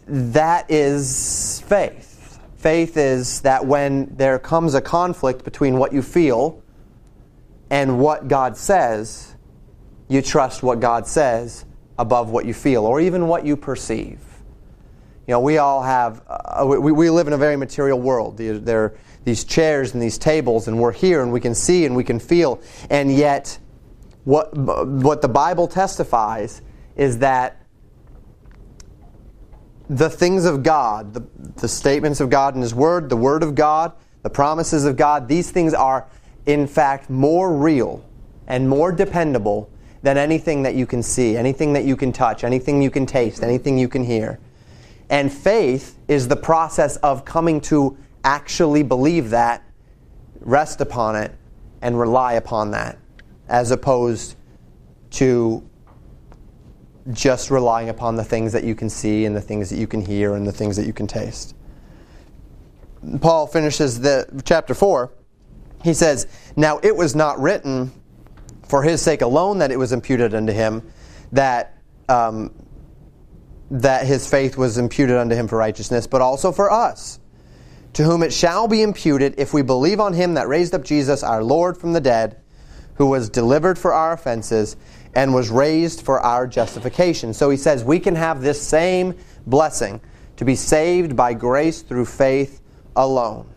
That is faith. Faith is that when there comes a conflict between what you feel and what God says, you trust what God says above what you feel or even what you perceive. You know, we all have, uh, we, we live in a very material world. There, these chairs and these tables, and we're here and we can see and we can feel. And yet, what, what the Bible testifies is that the things of God, the, the statements of God in His Word, the Word of God, the promises of God, these things are, in fact, more real and more dependable than anything that you can see, anything that you can touch, anything you can taste, anything you can hear. And faith is the process of coming to actually believe that, rest upon it, and rely upon that. as opposed to just relying upon the things that you can see and the things that you can hear and the things that you can taste. Paul finishes the chapter 4. He says, "Now it was not written for his sake alone that it was imputed unto him that um, that his faith was imputed unto him for righteousness, but also for us, to whom it shall be imputed if we believe on him that raised up Jesus our Lord from the dead, who was delivered for our offenses and was raised for our justification. So he says we can have this same blessing to be saved by grace through faith alone.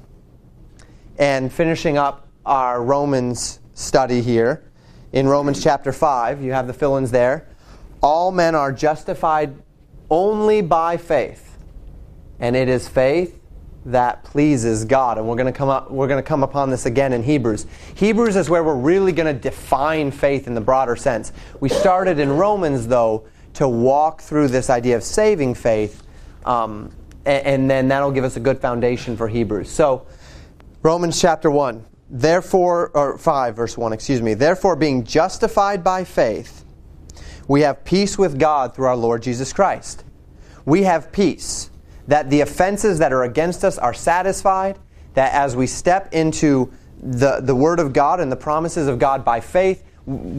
And finishing up our Romans study here, in Romans chapter 5, you have the fill ins there. All men are justified only by faith. And it is faith that pleases God. And we're going to come up we're going to come upon this again in Hebrews. Hebrews is where we're really going to define faith in the broader sense. We started in Romans though to walk through this idea of saving faith. Um, and, and then that'll give us a good foundation for Hebrews. So Romans chapter 1. Therefore or 5 verse 1, excuse me. Therefore being justified by faith we have peace with God through our Lord Jesus Christ. We have peace that the offenses that are against us are satisfied, that as we step into the, the Word of God and the promises of God by faith,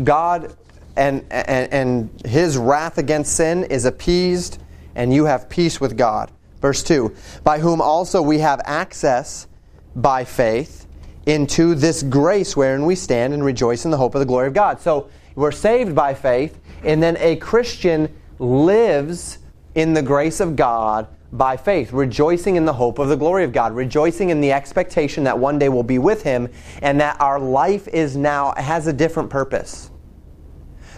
God and, and, and His wrath against sin is appeased, and you have peace with God. Verse 2 By whom also we have access by faith into this grace wherein we stand and rejoice in the hope of the glory of God. So we're saved by faith, and then a Christian lives in the grace of God by faith, rejoicing in the hope of the glory of God, rejoicing in the expectation that one day we'll be with Him and that our life is now has a different purpose.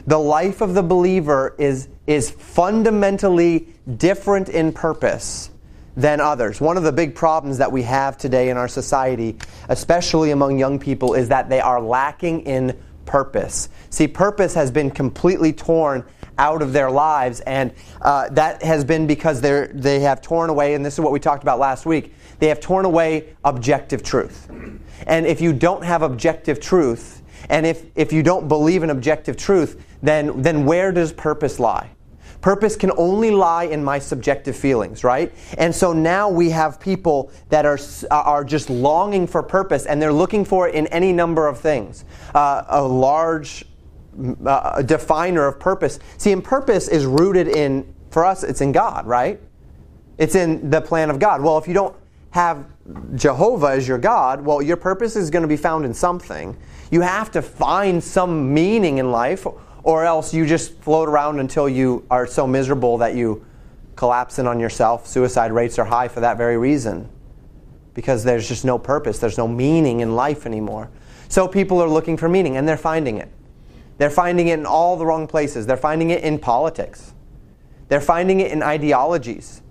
The life of the believer is, is fundamentally different in purpose than others. One of the big problems that we have today in our society, especially among young people, is that they are lacking in purpose. See, purpose has been completely torn out of their lives, and uh, that has been because they they have torn away, and this is what we talked about last week. They have torn away objective truth. And if you don't have objective truth, and if, if you don't believe in objective truth, then, then where does purpose lie? Purpose can only lie in my subjective feelings, right? And so now we have people that are, are just longing for purpose and they're looking for it in any number of things. Uh, a large uh, definer of purpose. See, and purpose is rooted in, for us, it's in God, right? It's in the plan of God. Well, if you don't have Jehovah as your God, well, your purpose is going to be found in something. You have to find some meaning in life or else you just float around until you are so miserable that you collapse in on yourself. Suicide rates are high for that very reason because there's just no purpose, there's no meaning in life anymore. So people are looking for meaning and they're finding it. They're finding it in all the wrong places. They're finding it in politics. They're finding it in ideologies.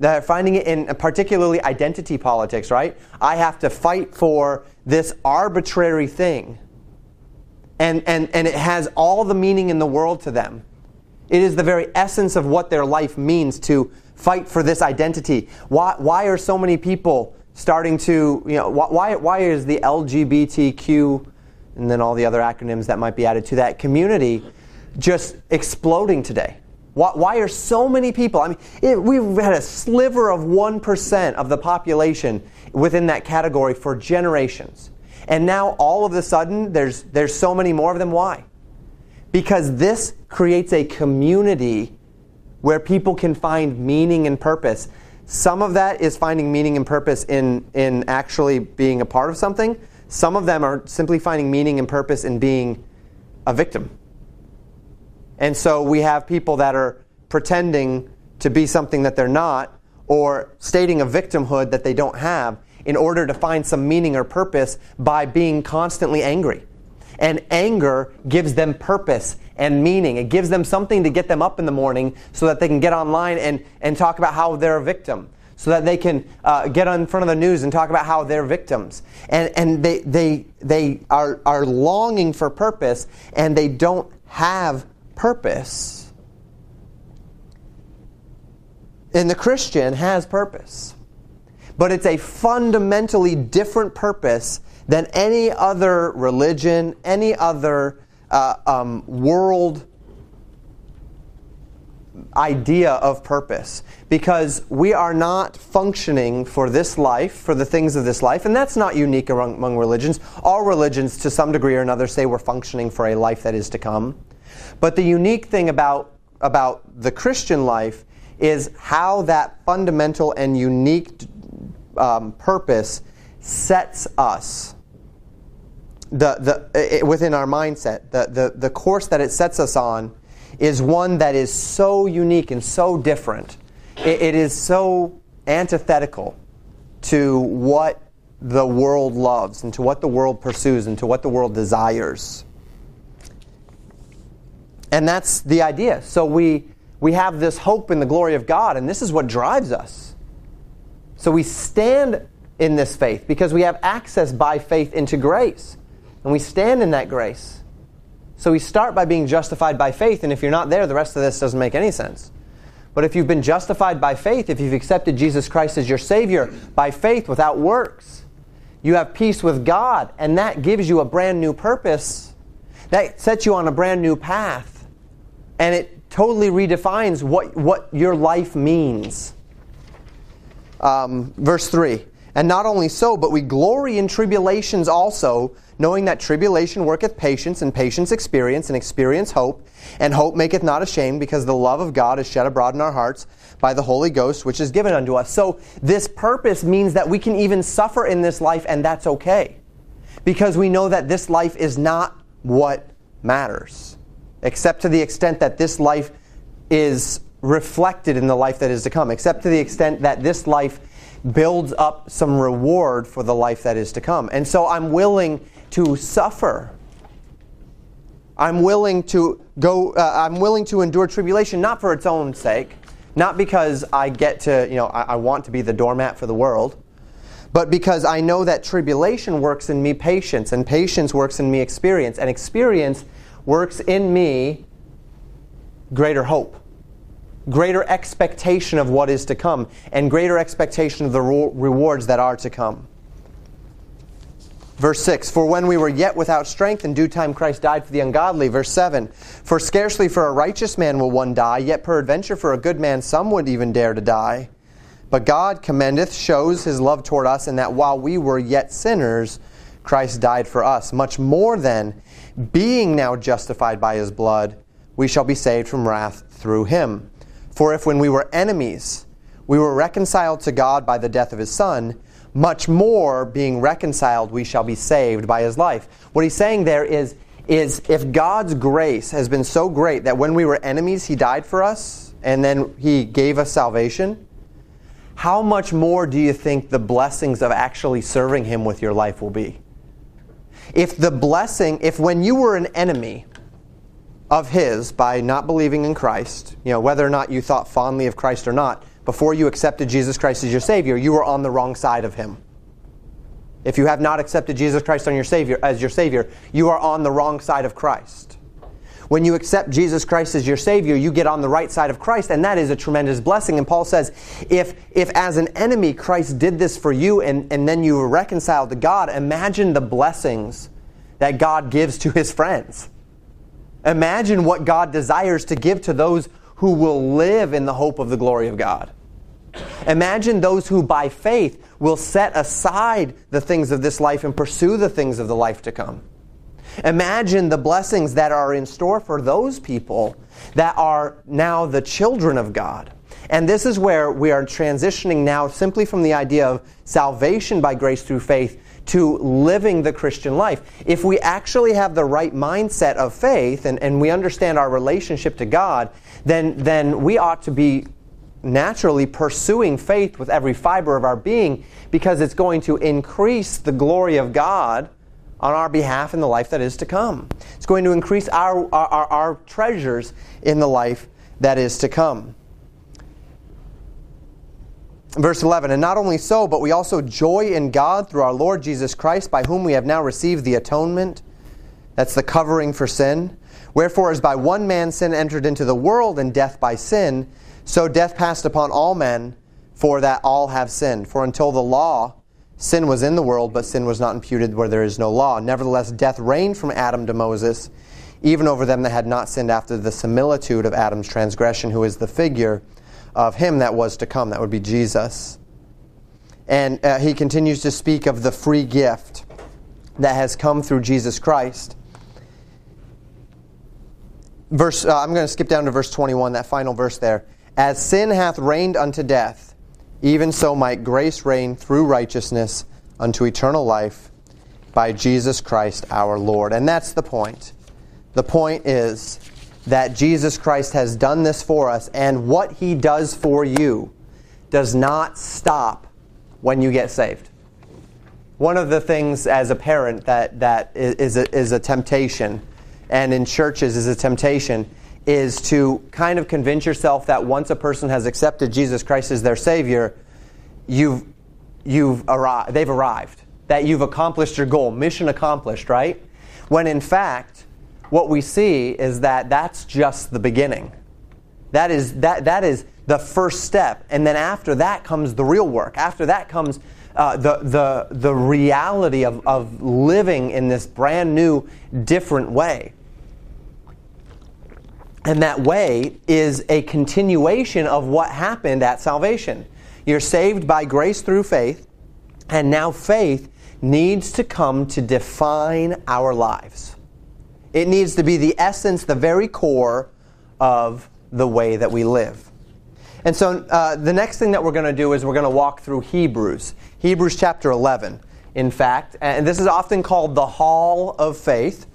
They're finding it in uh, particularly identity politics, right? I have to fight for this arbitrary thing and, and, and it has all the meaning in the world to them. It is the very essence of what their life means to fight for this identity. Why, why are so many people starting to, you know, why, why is the LGBTQ and then all the other acronyms that might be added to that community just exploding today? Why, why are so many people? I mean, it, we've had a sliver of 1% of the population within that category for generations. And now all of a sudden, there's, there's so many more of them. Why? Because this creates a community where people can find meaning and purpose. Some of that is finding meaning and purpose in, in actually being a part of something. Some of them are simply finding meaning and purpose in being a victim. And so we have people that are pretending to be something that they're not or stating a victimhood that they don't have in order to find some meaning or purpose by being constantly angry. And anger gives them purpose and meaning. It gives them something to get them up in the morning so that they can get online and, and talk about how they're a victim. So that they can uh, get in front of the news and talk about how they're victims. And, and they, they, they are, are longing for purpose and they don't have purpose. And the Christian has purpose but it's a fundamentally different purpose than any other religion, any other uh, um, world idea of purpose because we are not functioning for this life, for the things of this life, and that's not unique among, among, religions. All religions, to some degree or another, say we're functioning for a life that is to come. But the unique thing about, about the Christian life is how that fundamental and unique um, purpose sets us the, the, it, within our mindset. The, the, the course that it sets us on is one that is so unique and so different. it, it is so antithetical to what the world loves and to what the world pursues and to what the world desires. And that's the idea. So we, we have this hope in the glory of God, and this is what drives us. So we stand in this faith because we have access by faith into grace. And we stand in that grace. So we start by being justified by faith, and if you're not there, the rest of this doesn't make any sense. But if you've been justified by faith, if you've accepted Jesus Christ as your Savior by faith without works, you have peace with God, and that gives you a brand new purpose. That sets you on a brand new path. And it totally redefines what, what your life means. Um, verse 3 And not only so, but we glory in tribulations also knowing that tribulation worketh patience, and patience experience, and experience hope, and hope maketh not ashamed, because the love of God is shed abroad in our hearts by the Holy Ghost, which is given unto us. So, this purpose means that we can even suffer in this life, and that's okay. Because we know that this life is not what matters, except to the extent that this life is reflected in the life that is to come, except to the extent that this life builds up some reward for the life that is to come. And so I'm willing to suffer. I'm willing to go, uh, I'm willing to endure tribulation, not for its own sake, not because I get to, you know, I, I want to be the doormat for the world, but because I know that tribulation works in me patience, and patience works in me experience, and experience works in me greater hope, greater expectation of what is to come, and greater expectation of the rewards that are to come. Verse 6 For when we were yet without strength, in due time Christ died for the ungodly. Verse 7 For scarcely for a righteous man will one die, yet peradventure for a good man some would even dare to die. But God commendeth, shows his love toward us, in that while we were yet sinners, Christ died for us. Much more then, being now justified by his blood, we shall be saved from wrath through him. For if when we were enemies, we were reconciled to God by the death of his Son, much more being reconciled we shall be saved by his life. What he's saying there is, is if God's grace has been so great that when we were enemies, he died for us and then he gave us salvation, how much more do you think the blessings of actually serving him with your life will be? If the blessing, if when you were an enemy of his by not believing in Christ, you know, whether or not you thought fondly of Christ or not, before you accepted Jesus Christ as your Savior, you were on the wrong side of Him. If you have not accepted Jesus Christ your Savior, as your Savior, you are on the wrong side of Christ. When you accept Jesus Christ as your Savior, you get on the right side of Christ, and that is a tremendous blessing. And Paul says, if, if as an enemy Christ did this for you and, and then you were reconciled to God, imagine the blessings that God gives to his friends. Imagine what God desires to give to those who will live in the hope of the glory of God. Imagine those who by faith will set aside the things of this life and pursue the things of the life to come. Imagine the blessings that are in store for those people that are now the children of God. And this is where we are transitioning now simply from the idea of salvation by grace through faith to living the Christian life. If we actually have the right mindset of faith and, and we understand our relationship to God, then, then we ought to be naturally pursuing faith with every fiber of our being because it's going to increase the glory of God on our behalf in the life that is to come. It's going to increase our, our, our treasures in the life that is to come. Verse 11, and not only so, but we also joy in God through our Lord Jesus Christ, by whom we have now received the atonement. That's the covering for sin. Wherefore, as by one man sin entered into the world, and death by sin, so death passed upon all men, for that all have sinned. For until the law, sin was in the world, but sin was not imputed where there is no law. Nevertheless, death reigned from Adam to Moses, even over them that had not sinned after the similitude of Adam's transgression, who is the figure of him that was to come. That would be Jesus. And uh, he continues to speak of the free gift that has come through Jesus Christ. Verse, uh, I'm going to skip down to verse 21, that final verse there. As sin hath reigned unto death, even so might grace reign through righteousness unto eternal life by Jesus Christ our Lord. And that's the point. The point is that Jesus Christ has done this for us, and what he does for you does not stop when you get saved. One of the things as a parent that, that is, a, is a temptation, and in churches is a temptation, is to kind of convince yourself that once a person has accepted Jesus Christ as their Savior, you've, you've arrived, they've arrived, that you've accomplished your goal, mission accomplished, right? When in fact, what we see is that that's just the beginning. That is, that, that is the first step. And then after that comes the real work. After that comes uh, the, the, the reality of, of living in this brand new, different way. And that way is a continuation of what happened at salvation. You're saved by grace through faith, and now faith needs to come to define our lives. It needs to be the essence, the very core of the way that we live. And so uh, the next thing that we're going to do is we're going to walk through Hebrews, Hebrews chapter 11, in fact. And this is often called the Hall of Faith.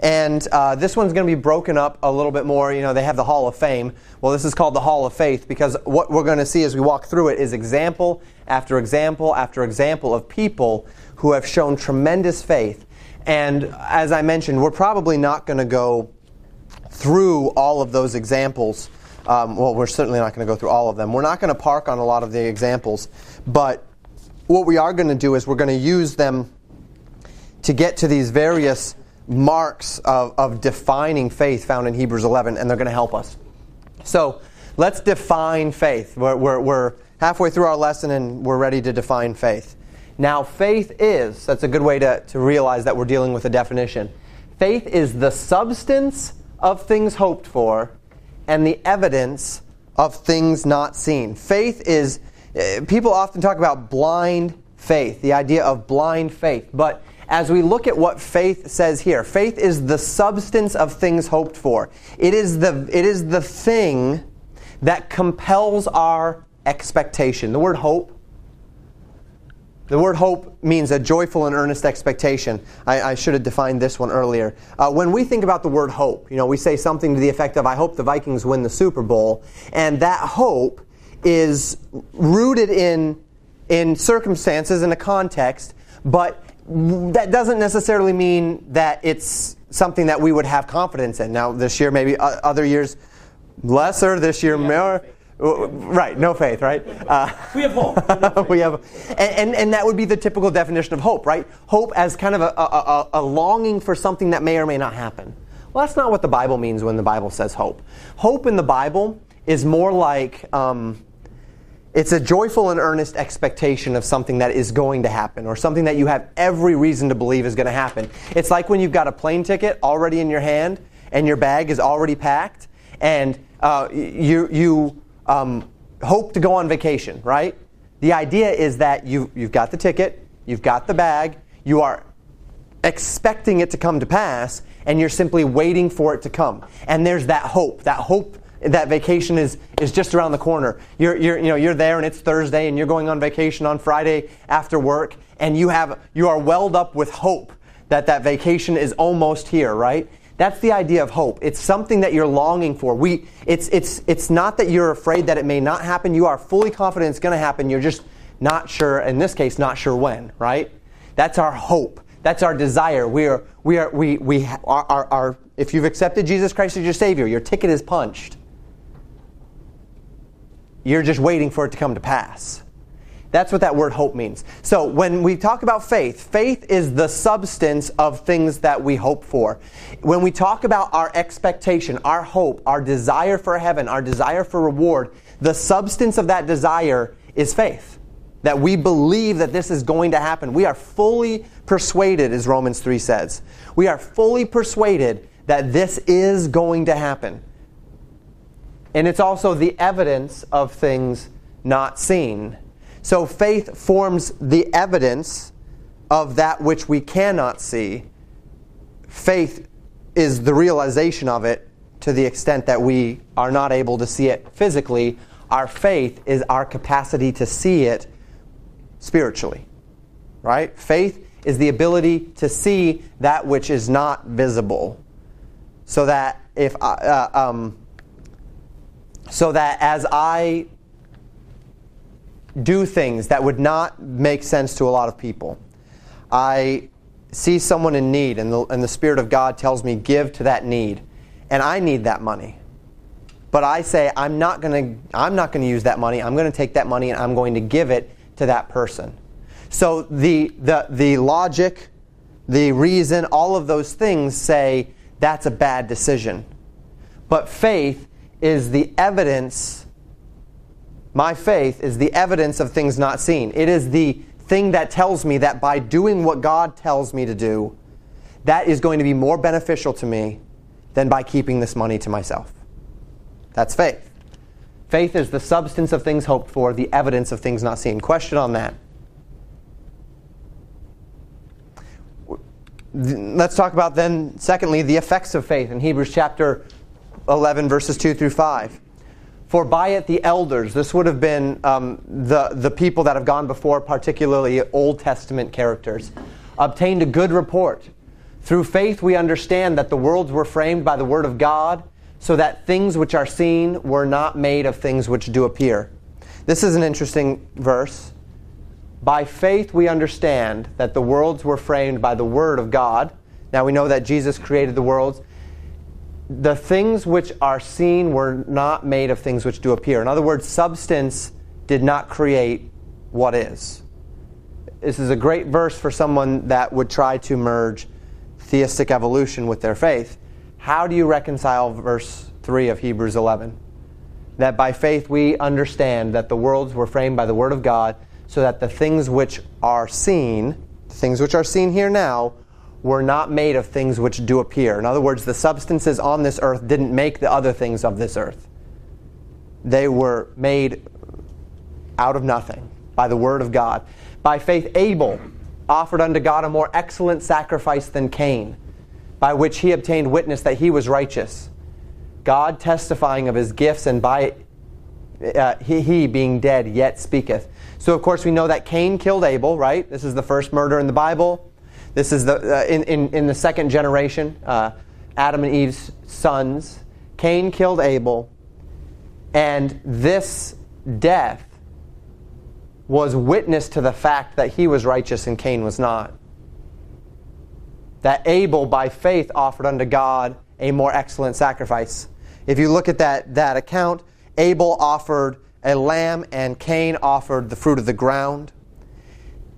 And uh, this one's going to be broken up a little bit more. You know, they have the Hall of Fame. Well, this is called the Hall of Faith because what we're going to see as we walk through it is example after example after example of people who have shown tremendous faith. And as I mentioned, we're probably not going to go through all of those examples. Um, well, we're certainly not going to go through all of them. We're not going to park on a lot of the examples, but what we are going to do is we're going to use them to get to these various marks of, of defining faith found in Hebrews 11, and they're going to help us. So let's define faith. We're, we're, we're halfway through our lesson and we're ready to define faith. Now, faith is, that's a good way to, to realize that we're dealing with a definition. Faith is the substance of things hoped for and the evidence of things not seen. Faith is, eh, people often talk about blind faith, the idea of blind faith. But as we look at what faith says here, faith is the substance of things hoped for. It is the, it is the thing that compels our expectation. The word hope the word hope means a joyful and earnest expectation. I, I should have defined this one earlier. Uh, when we think about the word hope, you know, we say something to the effect of, I hope the Vikings win the Super Bowl. And that hope is rooted in, in circumstances, in a context, but that doesn't necessarily mean that it's something that we would have confidence in. Now, this year, maybe other years, lesser, this year, more. Right, no faith, right? Uh, we have hope. we have, and, and, and, that would be the typical definition of hope, right? Hope as kind of a, a, a, longing for something that may or may not happen. Well, that's not what the Bible means when the Bible says hope. Hope in the Bible is more like um, it's a joyful and earnest expectation of something that is going to happen or something that you have every reason to believe is going to happen. It's like when you've got a plane ticket already in your hand and your bag is already packed and uh, you, you um, hope to go on vacation, right? The idea is that you, you've got the ticket, you've got the bag, you are expecting it to come to pass, and you're simply waiting for it to come. And there's that hope, that hope that vacation is, is just around the corner. You're, you're, you know, you're there and it's Thursday and you're going on vacation on Friday after work, and you, have, you are welled up with hope that that vacation is almost here, right? That's the idea of hope. It's something that you're longing for. We, it's, it's, it's not that you're afraid that it may not happen. You are fully confident it's going to happen. You're just not sure, in this case, not sure when, right? That's our hope. That's our desire. We are, we are, we, we are, are, are, if you've accepted Jesus Christ as your Savior, your ticket is punched. You're just waiting for it to come to pass. That's what that word hope means. So when we talk about faith, faith is the substance of things that we hope for. When we talk about our expectation, our hope, our desire for heaven, our desire for reward, the substance of that desire is faith. That we believe that this is going to happen. We are fully persuaded, as Romans 3 says. We are fully persuaded that this is going to happen. And it's also the evidence of things not seen. So faith forms the evidence of that which we cannot see. Faith is the realization of it to the extent that we are not able to see it physically. Our faith is our capacity to see it spiritually. Right? Faith is the ability to see that which is not visible. So that if I, uh, um, so that as I do things that would not make sense to a lot of people, I see someone in need, and the, and the Spirit of God tells me, give to that need. And I need that money. But I say, I'm not going to I'm not going to use that money. I'm going to take that money and I'm going to give it to that person. So the, the, the logic, the reason, all of those things say that's a bad decision. But faith is the evidence, my faith is the evidence of things not seen. It is the thing that tells me that by doing what God tells me to do, that is going to be more beneficial to me than by keeping this money to myself. That's faith. Faith is the substance of things hoped for, the evidence of things not seen. Question on that. Let's talk about then, secondly, the effects of faith in Hebrews chapter 11, verses 2 through 5. For by it the elders, this would have been um, the, the people that have gone before, particularly Old Testament characters, obtained a good report. Through faith we understand that the worlds were framed by the Word of God, so that things which are seen were not made of things which do appear. This is an interesting verse. By faith we understand that the worlds were framed by the Word of God. Now we know that Jesus created the worlds the things which are seen were not made of things which do appear. In other words, substance did not create what is. This is a great verse for someone that would try to merge theistic evolution with their faith. How do you reconcile verse 3 of Hebrews 11? That by faith we understand that the worlds were framed by the Word of God, so that the things which are seen, the things which are seen here now, were not made of things which do appear. In other words, the substances on this earth didn't make the other things of this earth. They were made out of nothing by the word of God. By faith, Abel offered unto God a more excellent sacrifice than Cain, by which he obtained witness that he was righteous. God testifying of his gifts, and by uh, he, he being dead yet speaketh. So, of course, we know that Cain killed Abel, right? This is the first murder in the Bible. This is the, uh, in, in, in the second generation, uh, Adam and Eve's sons. Cain killed Abel, and this death was witness to the fact that he was righteous and Cain was not. That Abel, by faith, offered unto God a more excellent sacrifice. If you look at that, that account, Abel offered a lamb and Cain offered the fruit of the ground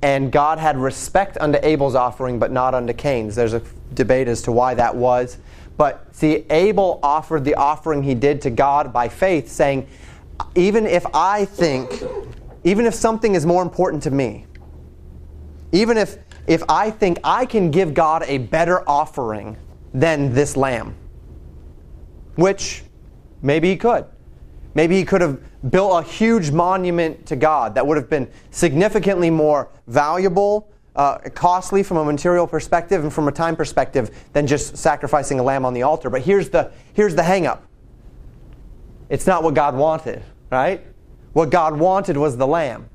and God had respect unto Abel's offering, but not unto Cain's. There's a debate as to why that was. But see, Abel offered the offering he did to God by faith, saying, even if I think, even if something is more important to me, even if, if I think I can give God a better offering than this lamb, which maybe he could. Maybe he could have built a huge monument to God that would have been significantly more valuable, uh, costly from a material perspective and from a time perspective than just sacrificing a lamb on the altar. But here's the, here's the hang up it's not what God wanted, right? What God wanted was the lamb.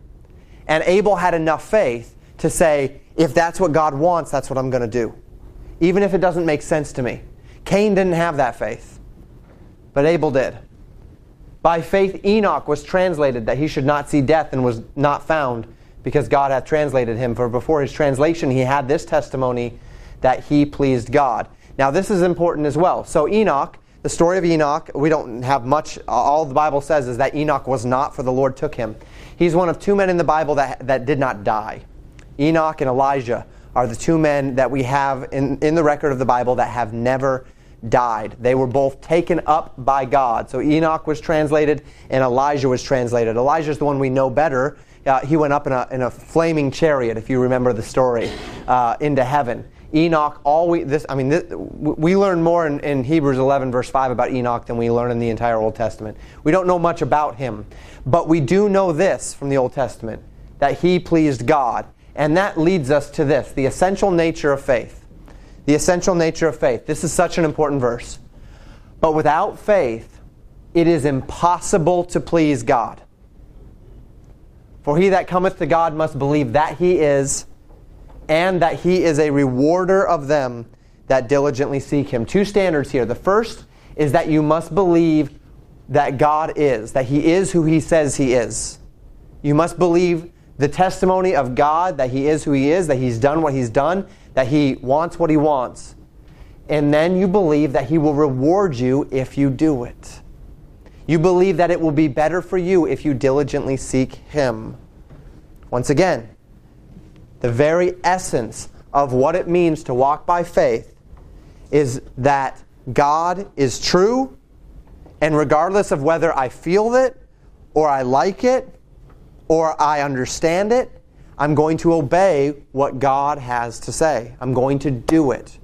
And Abel had enough faith to say, if that's what God wants, that's what I'm going to do. Even if it doesn't make sense to me. Cain didn't have that faith, but Abel did. By faith, Enoch was translated that he should not see death and was not found because God hath translated him. For before his translation, he had this testimony that he pleased God. Now, this is important as well. So, Enoch, the story of Enoch, we don't have much. All the Bible says is that Enoch was not, for the Lord took him. He's one of two men in the Bible that, that did not die. Enoch and Elijah are the two men that we have in, in the record of the Bible that have never died. They were both taken up by God. So Enoch was translated and Elijah was translated. Elijah is the one we know better. Uh, he went up in a, in a flaming chariot, if you remember the story, uh, into heaven. Enoch, all we, this, I mean, this, we learn more in, in Hebrews 11, verse 5 about Enoch than we learn in the entire Old Testament. We don't know much about him, but we do know this from the Old Testament that he pleased God. And that leads us to this the essential nature of faith. The essential nature of faith. This is such an important verse. But without faith, it is impossible to please God. For he that cometh to God must believe that he is and that he is a rewarder of them that diligently seek him. Two standards here. The first is that you must believe that God is, that he is who he says he is. You must believe the testimony of God that he is who he is, that he's done what he's done, that he wants what he wants. And then you believe that he will reward you if you do it. You believe that it will be better for you if you diligently seek him. Once again, the very essence of what it means to walk by faith is that God is true, and regardless of whether I feel it, or I like it, or I understand it, I'm going to obey what God has to say. I'm going to do it.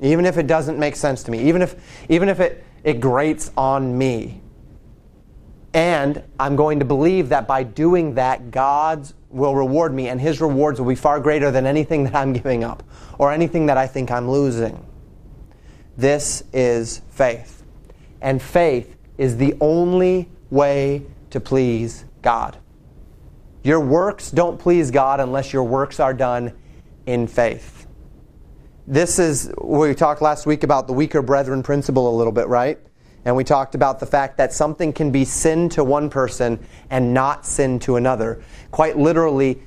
Even if it doesn't make sense to me, even if, even if it, it grates on me. And I'm going to believe that by doing that, God's will reward me, and his rewards will be far greater than anything that I'm giving up or anything that I think I'm losing. This is faith. And faith is the only way to please God. Your works don't please God unless your works are done in faith. This is, we talked last week about the weaker brethren principle a little bit, right? And we talked about the fact that something can be sin to one person and not sin to another. Quite literally,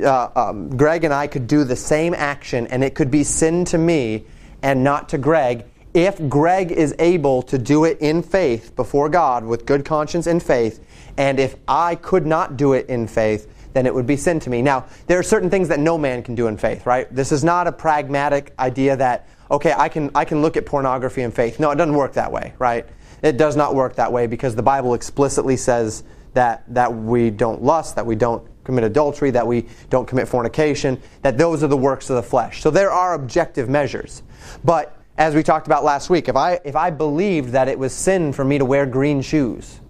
uh, um, Greg and I could do the same action and it could be sin to me and not to Greg if Greg is able to do it in faith before God with good conscience and faith, and if I could not do it in faith, then it would be sin to me. Now, there are certain things that no man can do in faith, right? This is not a pragmatic idea that, okay, I can, I can look at pornography in faith. No, it doesn't work that way, right? It does not work that way because the Bible explicitly says that, that we don't lust, that we don't commit adultery, that we don't commit fornication, that those are the works of the flesh. So there are objective measures. But as we talked about last week, if I, if I believed that it was sin for me to wear green shoes,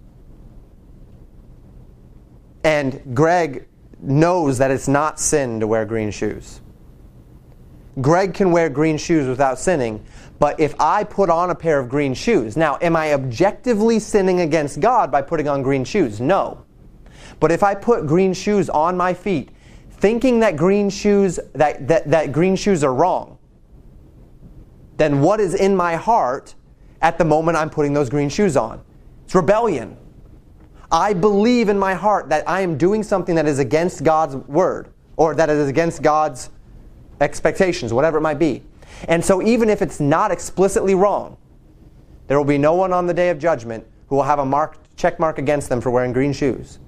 and Greg knows that it's not sin to wear green shoes. Greg can wear green shoes without sinning, but if I put on a pair of green shoes, now, am I objectively sinning against God by putting on green shoes? No. But if I put green shoes on my feet, thinking that green shoes that, that, that green shoes are wrong, then what is in my heart at the moment I'm putting those green shoes on? It's rebellion. I believe in my heart that I am doing something that is against God's word or that is against God's expectations, whatever it might be. And so, even if it's not explicitly wrong, there will be no one on the day of judgment who will have a mark, check mark against them for wearing green shoes.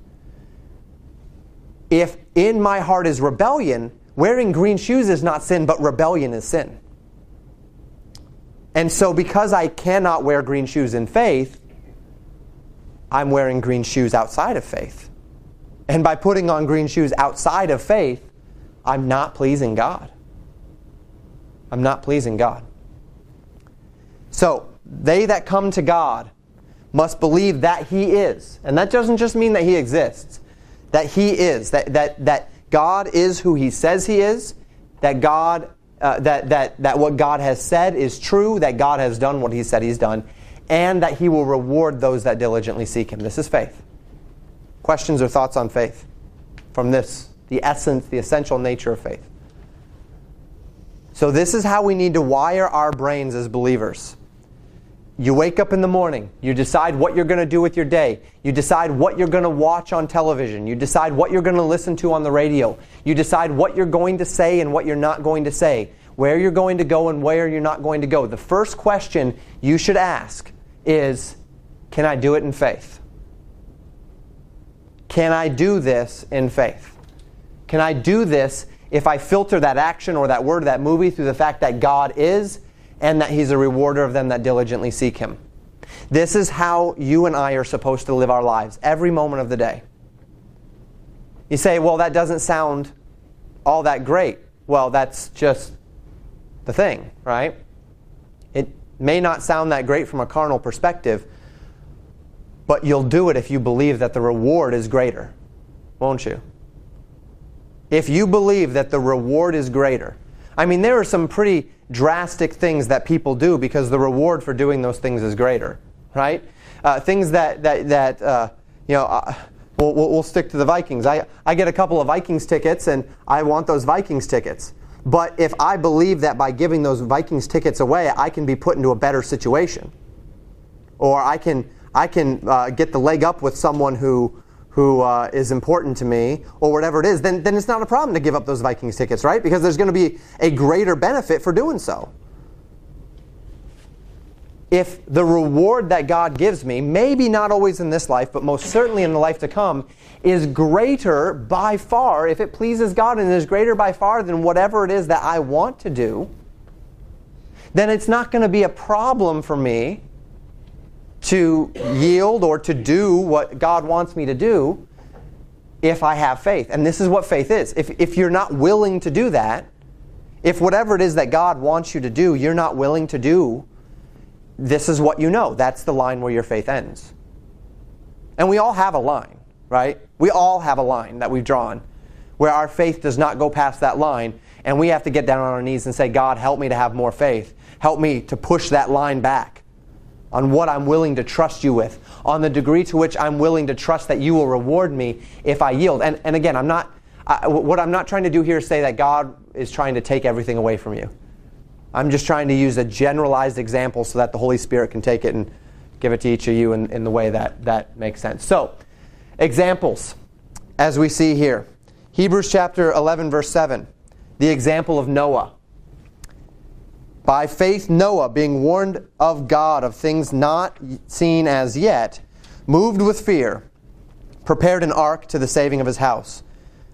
If in my heart is rebellion, wearing green shoes is not sin, but rebellion is sin. And so, because I cannot wear green shoes in faith, I'm wearing green shoes outside of faith. And by putting on green shoes outside of faith, I'm not pleasing God. I'm not pleasing God. So, they that come to God must believe that He is. And that doesn't just mean that He exists, that He is, that, that, that God is who He says He is, that God. Uh, that, that, that what God has said is true, that God has done what He said He's done, and that He will reward those that diligently seek Him. This is faith. Questions or thoughts on faith from this, the essence, the essential nature of faith? So, this is how we need to wire our brains as believers. You wake up in the morning, you decide what you're going to do with your day, you decide what you're going to watch on television, you decide what you're going to listen to on the radio, you decide what you're going to say and what you're not going to say, where you're going to go and where you're not going to go. The first question you should ask is Can I do it in faith? Can I do this in faith? Can I do this if I filter that action or that word, that movie, through the fact that God is and that He's a rewarder of them that diligently seek Him. This is how you and I are supposed to live our lives every moment of the day. You say, well, that doesn't sound all that great. Well, that's just the thing, right? May not sound that great from a carnal perspective, but you'll do it if you believe that the reward is greater, won't you? If you believe that the reward is greater. I mean, there are some pretty drastic things that people do because the reward for doing those things is greater, right? Uh, things that, that, that uh, you know, uh, we'll, we'll stick to the Vikings. I, I get a couple of Vikings tickets and I want those Vikings tickets. But if I believe that by giving those Vikings tickets away, I can be put into a better situation, or I can, I can uh, get the leg up with someone who, who uh, is important to me, or whatever it is, then, then it's not a problem to give up those Vikings tickets, right? Because there's going to be a greater benefit for doing so if the reward that God gives me, maybe not always in this life, but most certainly in the life to come, is greater by far, if it pleases God and is greater by far than whatever it is that I want to do, then it's not going to be a problem for me to yield or to do what God wants me to do if I have faith. And this is what faith is. If, if you're not willing to do that, if whatever it is that God wants you to do, you're not willing to do, this is what you know. That's the line where your faith ends. And we all have a line, right? We all have a line that we've drawn where our faith does not go past that line, and we have to get down on our knees and say, God, help me to have more faith. Help me to push that line back on what I'm willing to trust you with, on the degree to which I'm willing to trust that you will reward me if I yield. And, and again, I'm not, I, what I'm not trying to do here is say that God is trying to take everything away from you. I'm just trying to use a generalized example so that the Holy Spirit can take it and give it to each of you in, in the way that, that makes sense. So, examples, as we see here. Hebrews chapter 11, verse 7, the example of Noah. By faith, Noah, being warned of God of things not seen as yet, moved with fear, prepared an ark to the saving of his house,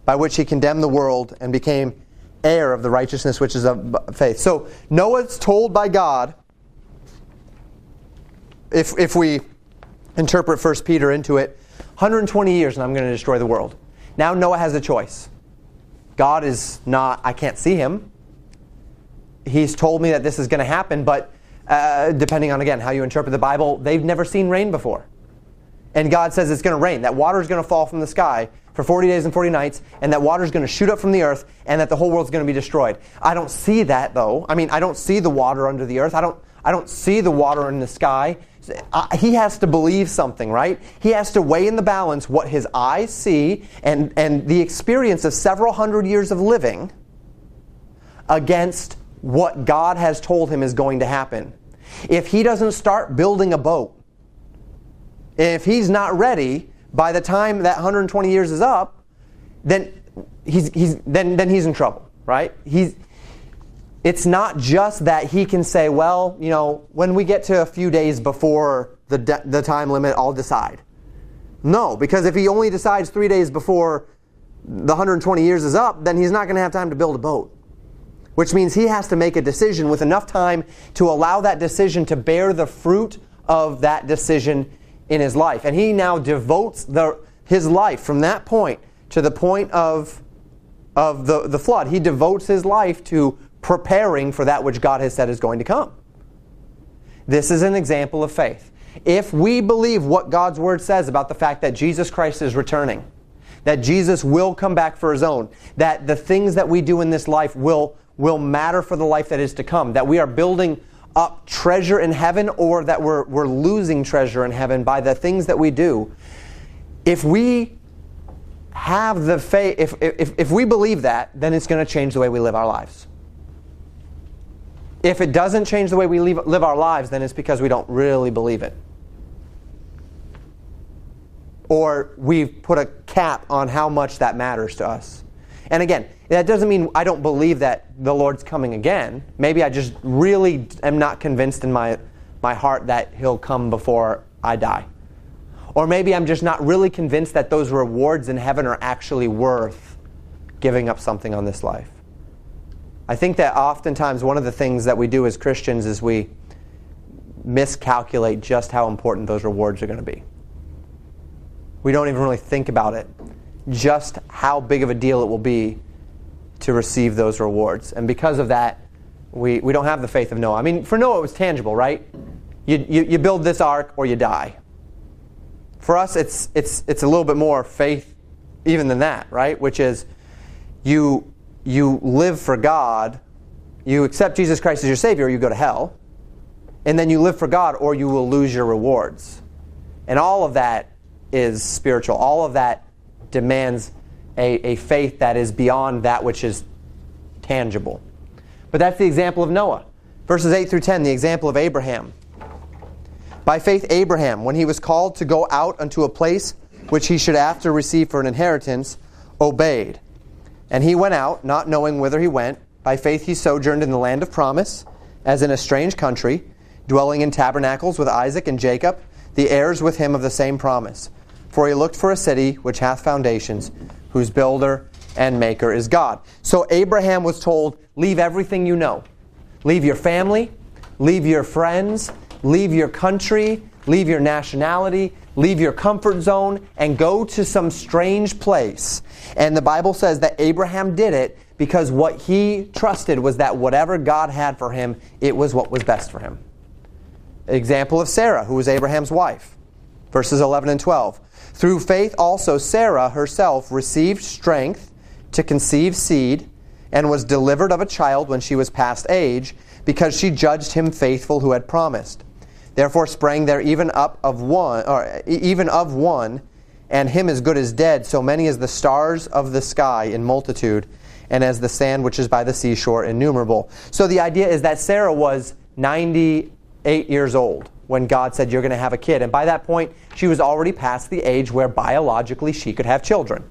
by which he condemned the world and became heir of the righteousness which is of faith. So Noah's told by God, if, if we interpret 1 Peter into it, 120 years and I'm going to destroy the world. Now Noah has a choice. God is not, I can't see him. He's told me that this is going to happen, but uh, depending on, again, how you interpret the Bible, they've never seen rain before. And God says it's going to rain, that water is going to fall from the sky for 40 days and 40 nights, and that water is going to shoot up from the earth, and that the whole world's going to be destroyed. I don't see that, though. I mean, I don't see the water under the earth. I don't, I don't see the water in the sky. Uh, he has to believe something, right? He has to weigh in the balance what his eyes see and, and the experience of several hundred years of living against what God has told him is going to happen. If he doesn't start building a boat, if he's not ready, by the time that 120 years is up, then he's, he's, then, then he's in trouble, right? He's, it's not just that he can say, well, you know, when we get to a few days before the, de- the time limit, I'll decide. No, because if he only decides three days before the 120 years is up, then he's not going to have time to build a boat. Which means he has to make a decision with enough time to allow that decision to bear the fruit of that decision in his life. And he now devotes the, his life from that point to the point of, of the, the flood. He devotes his life to preparing for that which God has said is going to come. This is an example of faith. If we believe what God's word says about the fact that Jesus Christ is returning, that Jesus will come back for his own, that the things that we do in this life will, will matter for the life that is to come, that we are building up treasure in heaven or that we're, we're losing treasure in heaven by the things that we do, if we have the faith, if, if, if we believe that, then it's going to change the way we live our lives. If it doesn't change the way we live, live our lives, then it's because we don't really believe it. Or we've put a cap on how much that matters to us. And again, that doesn't mean I don't believe that the Lord's coming again. Maybe I just really am not convinced in my, my heart that He'll come before I die. Or maybe I'm just not really convinced that those rewards in heaven are actually worth giving up something on this life. I think that oftentimes one of the things that we do as Christians is we miscalculate just how important those rewards are going to be. We don't even really think about it just how big of a deal it will be to receive those rewards. And because of that, We, we don't have the faith of Noah. I mean, for Noah, it was tangible, right? You, you, you build this ark or you die. For us, it's, it's, it's a little bit more faith even than that, right? Which is you, you live for God, you accept Jesus Christ as your Savior, or you go to hell, and then you live for God, or you will lose your rewards. And all of that is spiritual. All of that demands a, a faith that is beyond that which is tangible. But that's the example of Noah. Verses 8 through 10, the example of Abraham. By faith, Abraham, when he was called to go out unto a place which he should after receive for an inheritance, obeyed. And he went out, not knowing whither he went. By faith, he sojourned in the land of promise, as in a strange country, dwelling in tabernacles with Isaac and Jacob, the heirs with him of the same promise. For he looked for a city which hath foundations, whose builder and maker is God. So Abraham was told, Leave everything you know. Leave your family, leave your friends, leave your country, leave your nationality, leave your comfort zone, and go to some strange place. And the Bible says that Abraham did it because what he trusted was that whatever God had for him, it was what was best for him. Example of Sarah, who was Abraham's wife. Verses 11 and 12. Through faith also Sarah herself received strength to conceive seed and was delivered of a child when she was past age because she judged him faithful who had promised. Therefore sprang there even up of one or even of one and him as good as dead so many as the stars of the sky in multitude and as the sand which is by the seashore innumerable. So the idea is that Sarah was 98 years old when God said, You're going to have a kid. And by that point, she was already past the age where biologically she could have children.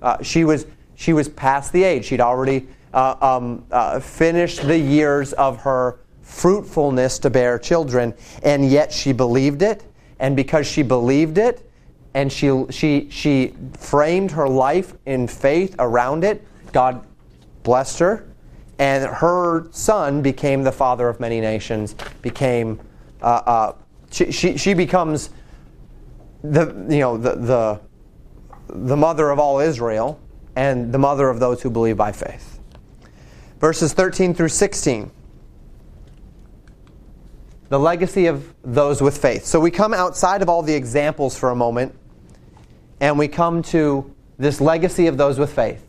Uh, she, was, she was past the age. She'd already uh, um, uh, finished the years of her fruitfulness to bear children, and yet she believed it. And because she believed it, and she, she, she framed her life in faith around it, God blessed her. And her son became the father of many nations, became uh, uh, she, she, she, becomes the, you know, the, the, the mother of all Israel and the mother of those who believe by faith. Verses 13 through 16. The legacy of those with faith. So we come outside of all the examples for a moment and we come to this legacy of those with faith.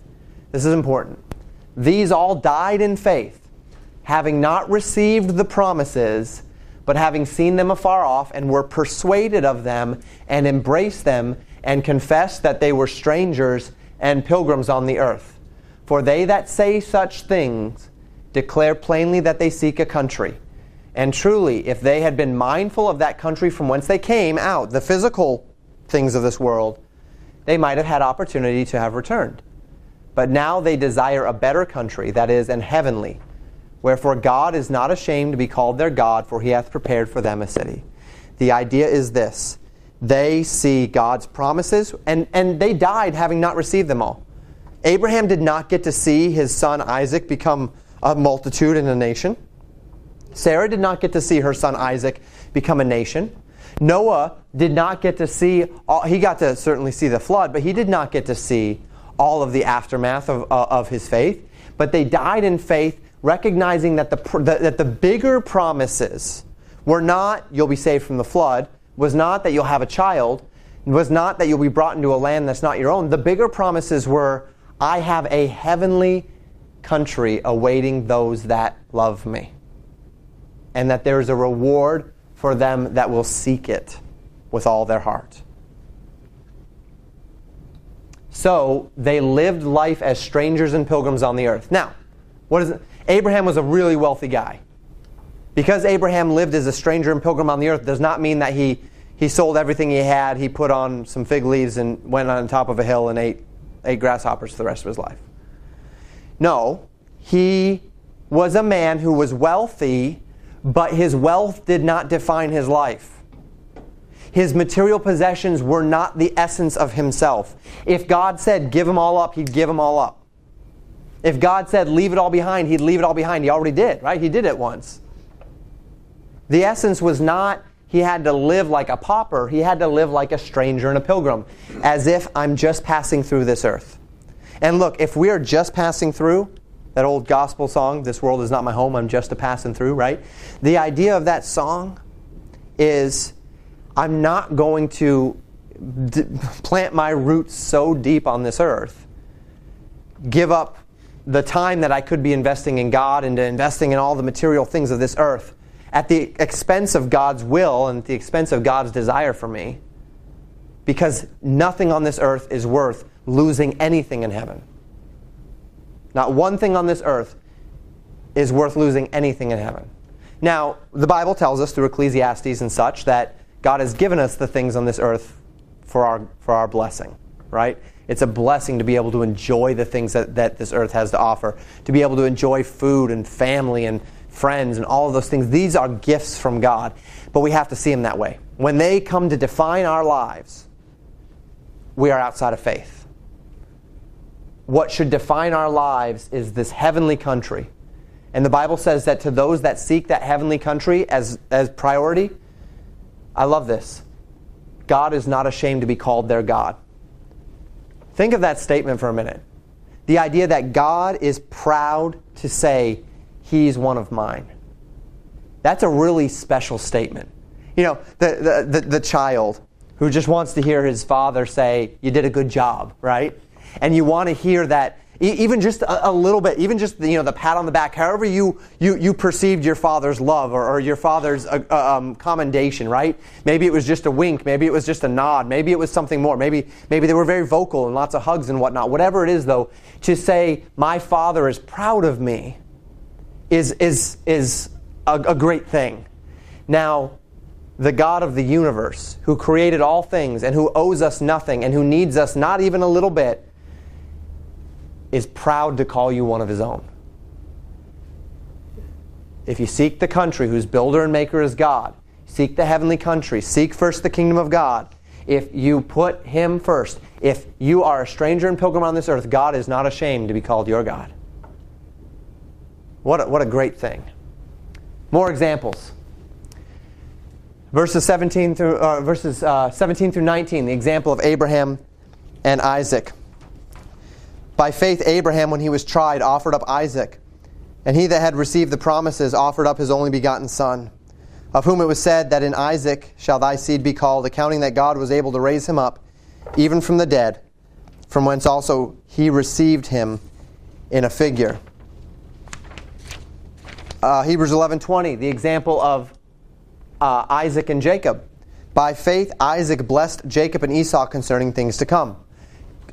This is important. These all died in faith, having not received the promises but having seen them afar off, and were persuaded of them, and embraced them, and confessed that they were strangers and pilgrims on the earth. For they that say such things declare plainly that they seek a country. And truly, if they had been mindful of that country from whence they came out, the physical things of this world, they might have had opportunity to have returned. But now they desire a better country, that is, an heavenly Wherefore God is not ashamed to be called their God, for he hath prepared for them a city. The idea is this they see God's promises, and, and they died having not received them all. Abraham did not get to see his son Isaac become a multitude and a nation. Sarah did not get to see her son Isaac become a nation. Noah did not get to see, all, he got to certainly see the flood, but he did not get to see all of the aftermath of, uh, of his faith. But they died in faith recognizing that the, that the bigger promises were not you'll be saved from the flood, was not that you'll have a child, was not that you'll be brought into a land that's not your own. The bigger promises were I have a heavenly country awaiting those that love me. And that there is a reward for them that will seek it with all their heart. So they lived life as strangers and pilgrims on the earth. Now, what is it? Abraham was a really wealthy guy. Because Abraham lived as a stranger and pilgrim on the earth does not mean that he, he sold everything he had, he put on some fig leaves and went on top of a hill and ate, ate grasshoppers for the rest of his life. No, he was a man who was wealthy, but his wealth did not define his life. His material possessions were not the essence of himself. If God said, give them all up, he'd give them all up. If God said, leave it all behind, he'd leave it all behind. He already did, right? He did it once. The essence was not he had to live like a pauper, he had to live like a stranger and a pilgrim, as if I'm just passing through this earth. And look, if we are just passing through, That old gospel song, This World Is Not My Home, I'm Just a Passing Through, right? The idea of that song is I'm not going to d- plant my roots so deep on this earth, give up the time that I could be investing in God and investing in all the material things of this earth at the expense of God's will and at the expense of God's desire for me, because nothing on this earth is worth losing anything in heaven. Not one thing on this earth is worth losing anything in heaven. Now, the Bible tells us through Ecclesiastes and such that God has given us the things on this earth for our, for our blessing, right? It's a blessing to be able to enjoy the things that, that this earth has to offer, to be able to enjoy food and family and friends and all of those things. These are gifts from God, but we have to see them that way. When they come to define our lives, we are outside of faith. What should define our lives is this heavenly country. And the Bible says that to those that seek that heavenly country as, as priority, I love this. God is not ashamed to be called their God. Think of that statement for a minute. The idea that God is proud to say, He's one of mine. That's a really special statement. You know, the, the, the, the, child who just wants to hear his father say, You did a good job, right? And you want to hear that even just a, a, little bit, even just you know the pat on the back, however you you, you perceived your father's love or, or your father's uh, uh, um, commendation, right? Maybe it was just a wink, maybe it was just a nod, maybe it was something more, maybe maybe they were very vocal and lots of hugs and whatnot. Whatever it is, though, to say my father is proud of me is is is a, a great thing. Now, the God of the universe, who created all things and who owes us nothing and who needs us not even a little bit is proud to call you one of his own. If you seek the country whose builder and maker is God, seek the heavenly country, seek first the kingdom of God. If you put him first, if you are a stranger and pilgrim on this earth, God is not ashamed to be called your God. What a, what a great thing. More examples. Verses 17 through, uh, verses, uh, 17 through 19, the example of Abraham and Isaac. By faith, Abraham, when he was tried, offered up Isaac. And he that had received the promises offered up his only begotten son, of whom it was said that in Isaac shall thy seed be called, accounting that God was able to raise him up, even from the dead, from whence also he received him in a figure. Uh, Hebrews 11:20, the example of uh, Isaac and Jacob. By faith, Isaac blessed Jacob and Esau concerning things to come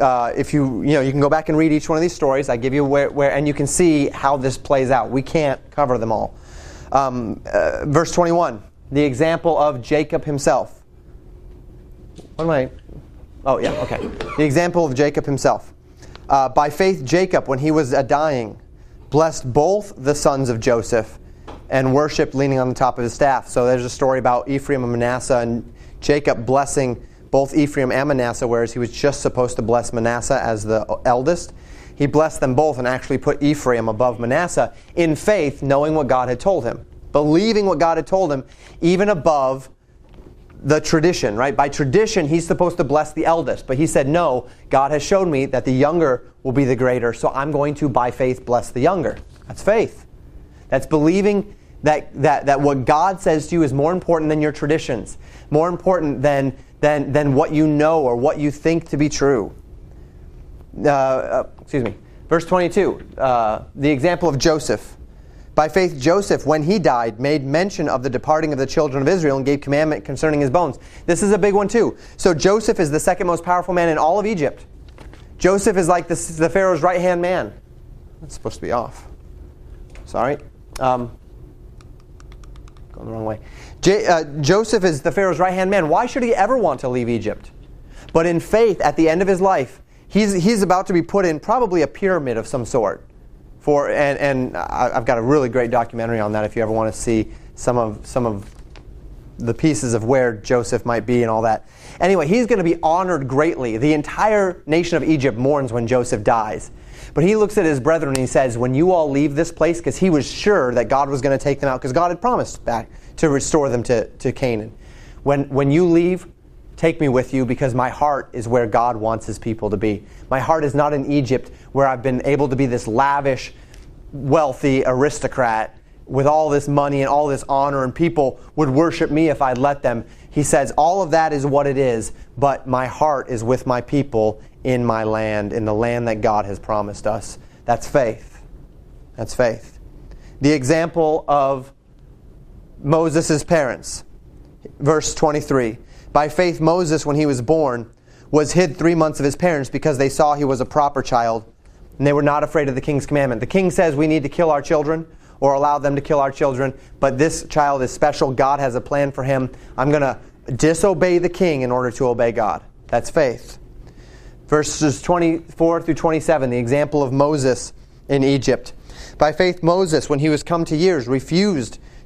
uh, if you you know you can go back and read each one of these stories. I give you where, where and you can see how this plays out. We can't cover them all. Um, uh, verse 21, the example of Jacob himself. What am I? Oh yeah, okay. The example of Jacob himself. Uh, by faith, Jacob, when he was dying, blessed both the sons of Joseph and worshipped leaning on the top of his staff. So there's a story about Ephraim and Manasseh and Jacob blessing both Ephraim and Manasseh, whereas he was just supposed to bless Manasseh as the eldest. He blessed them both and actually put Ephraim above Manasseh in faith, knowing what God had told him, believing what God had told him, even above the tradition, right? By tradition, he's supposed to bless the eldest, but he said, No, God has shown me that the younger will be the greater, so I'm going to, by faith, bless the younger. That's faith. That's believing that, that, that what God says to you is more important than your traditions, more important than than, than what you know or what you think to be true. Uh, uh, excuse me. Verse 22, uh, the example of Joseph. By faith, Joseph, when he died, made mention of the departing of the children of Israel and gave commandment concerning his bones. This is a big one, too. So, Joseph is the second most powerful man in all of Egypt. Joseph is like the, the Pharaoh's right hand man. That's supposed to be off. Sorry. Um, going the wrong way. J- uh, Joseph is the Pharaoh's right hand man. Why should he ever want to leave Egypt? But in faith, at the end of his life, he's, he's about to be put in probably a pyramid of some sort. For, and, and I've got a really great documentary on that if you ever want to see some of, some of the pieces of where Joseph might be and all that. Anyway, he's going to be honored greatly. The entire nation of Egypt mourns when Joseph dies. But he looks at his brethren and he says, When you all leave this place, because he was sure that God was going to take them out, because God had promised back to restore them to, to Canaan. When, when you leave, take me with you because my heart is where God wants his people to be. My heart is not in Egypt where I've been able to be this lavish, wealthy aristocrat with all this money and all this honor, and people would worship me if I'd let them. He says, All of that is what it is, but my heart is with my people in my land, in the land that God has promised us. That's faith. That's faith. The example of Moses' parents. Verse 23. By faith, Moses, when he was born, was hid three months of his parents because they saw he was a proper child, and they were not afraid of the king's commandment. The king says we need to kill our children or allow them to kill our children, but this child is special. God has a plan for him. I'm going to disobey the king in order to obey God. That's faith. Verses 24 through 27, the example of Moses in Egypt. By faith, Moses, when he was come to years, refused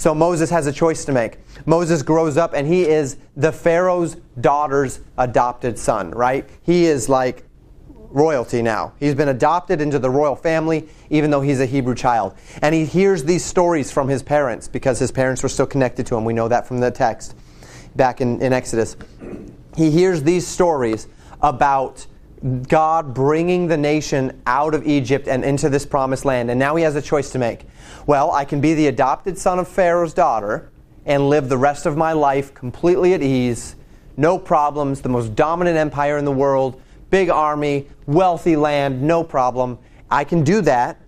So Moses has a choice to make. Moses grows up and he is the Pharaoh's daughter's adopted son, right? He is like royalty now. He's been adopted into the royal family, even though he's a Hebrew child. And he hears these stories from his parents because his parents were still connected to him. We know that from the text back in, in Exodus. He hears these stories about God bringing the nation out of Egypt and into this promised land. And now he has a choice to make. Well, I can be the adopted son of Pharaoh's daughter and live the rest of my life completely at ease, no problems, the most dominant empire in the world, big army, wealthy land, no problem. I can do that.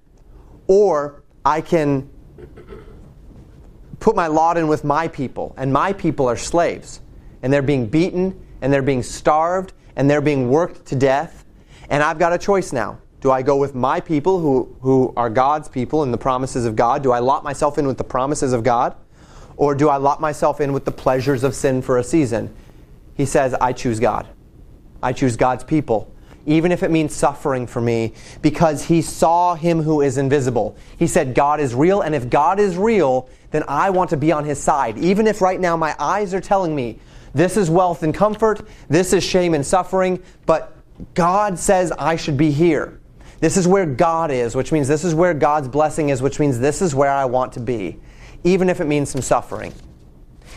Or I can put my lot in with my people, and my people are slaves. And they're being beaten, and they're being starved, and they're being worked to death. And I've got a choice now. Do I go with my people who, who are God's people and the promises of God? Do I lot myself in with the promises of God? Or do I lot myself in with the pleasures of sin for a season? He says, I choose God. I choose God's people, even if it means suffering for me, because he saw him who is invisible. He said, God is real, and if God is real, then I want to be on his side. Even if right now my eyes are telling me this is wealth and comfort, this is shame and suffering, but God says I should be here. This is where God is, which means this is where God's blessing is, which means this is where I want to be, even if it means some suffering,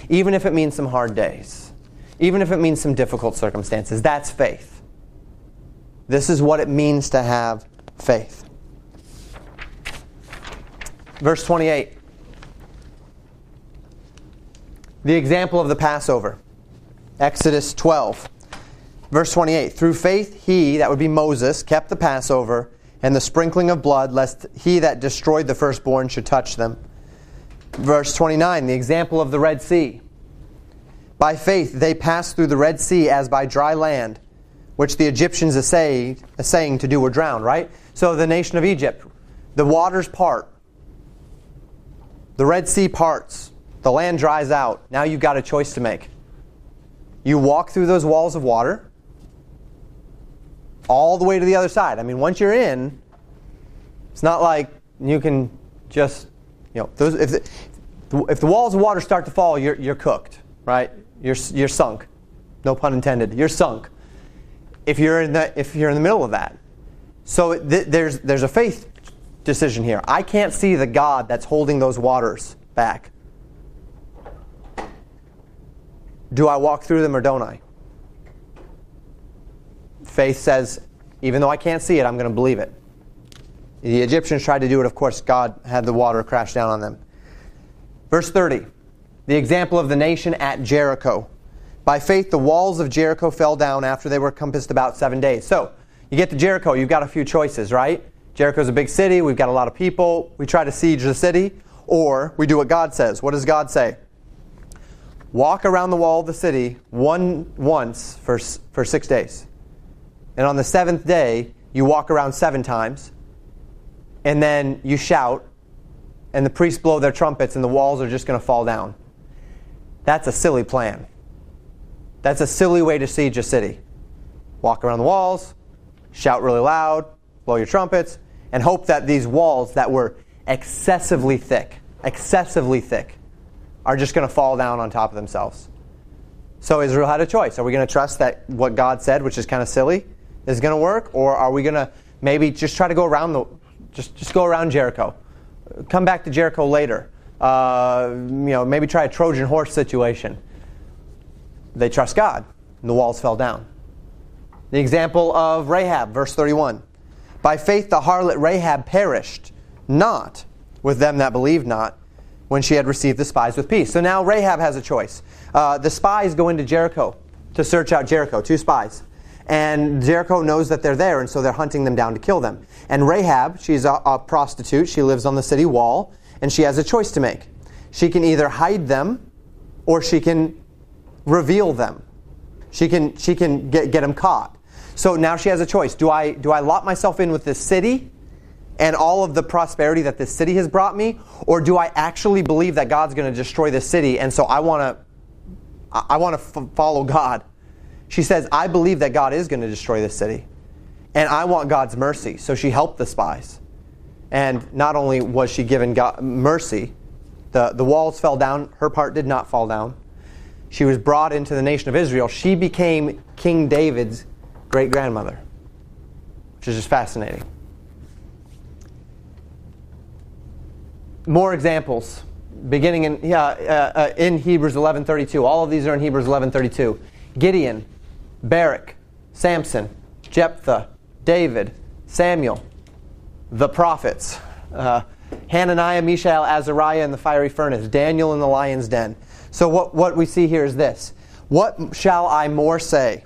even if it means some hard days, even if it means some difficult circumstances. That's faith. This is what it means to have faith. Verse 28. The example of the Passover. Exodus 12. Verse 28 Through faith, he, that would be Moses, kept the Passover and the sprinkling of blood, lest he that destroyed the firstborn should touch them. Verse 29 The example of the Red Sea. By faith, they passed through the Red Sea as by dry land, which the Egyptians essayed, essaying to do were drowned, right? So the nation of Egypt, the waters part, the Red Sea parts, the land dries out. Now you've got a choice to make. You walk through those walls of water all the way to the other side. I mean, once you're in, it's not like you can just, you know, those, if, the, if the walls of water start to fall, you're, you're cooked, right? You're, you're sunk. No pun intended. You're sunk. If you're in the, if you're in the middle of that. So th- there's, there's a faith decision here. I can't see the God that's holding those waters back. Do I walk through them or don't I? Faith says, even though I can't see it, I'm going to believe it. The Egyptians tried to do it, of course, God had the water crash down on them. Verse 30, the example of the nation at Jericho. By faith, the walls of Jericho fell down after they were compassed about seven days. So, you get to Jericho, you've got a few choices, right? Jericho's a big city, we've got a lot of people, we try to siege the city, or we do what God says. What does God say? walk around the wall of the city one once for, for six days. And on the seventh day, you walk around seven times, and then you shout, and the priests blow their trumpets, and the walls are just going to fall down. That's a silly plan. That's a silly way to siege a city. Walk around the walls, shout really loud, blow your trumpets, and hope that these walls that were excessively thick, excessively thick, are just going to fall down on top of themselves. So Israel had a choice. Are we going to trust that what God said, which is kind of silly, is going to work, or are we going to maybe just try to go around the, just just go around Jericho, come back to Jericho later, uh, you know, maybe try a Trojan horse situation. They trust God, and the walls fell down. The example of Rahab, verse 31. By faith, the harlot Rahab perished, not with them that believed not, when she had received the spies with peace. So now Rahab has a choice. Uh, the spies go into Jericho to search out Jericho, two spies. And Jericho knows that they're there, and so they're hunting them down to kill them. And Rahab, she's a, a prostitute. She lives on the city wall, and she has a choice to make. She can either hide them, or she can reveal them. She can, she can get, get them caught. So now she has a choice. Do I, do I lock myself in with this city and all of the prosperity that this city has brought me? Or do I actually believe that God's going to destroy this city and so I want to I want to follow God? She says, I believe that God is going to destroy this city. And I want God's mercy. So she helped the spies. And not only was she given God mercy, the, the walls fell down, her part did not fall down. She was brought into the nation of Israel. She became King David's great grandmother, which is just fascinating. More examples, beginning in yeah, uh, uh, in Hebrews 11:32. All of these are in Hebrews 11:32. Gideon, Barak, Samson, Jephthah, David, Samuel, the prophets, uh, Hananiah, Mishael, Azariah in the fiery furnace, Daniel in the lion's den. So what, what we see here is this. What shall I more say?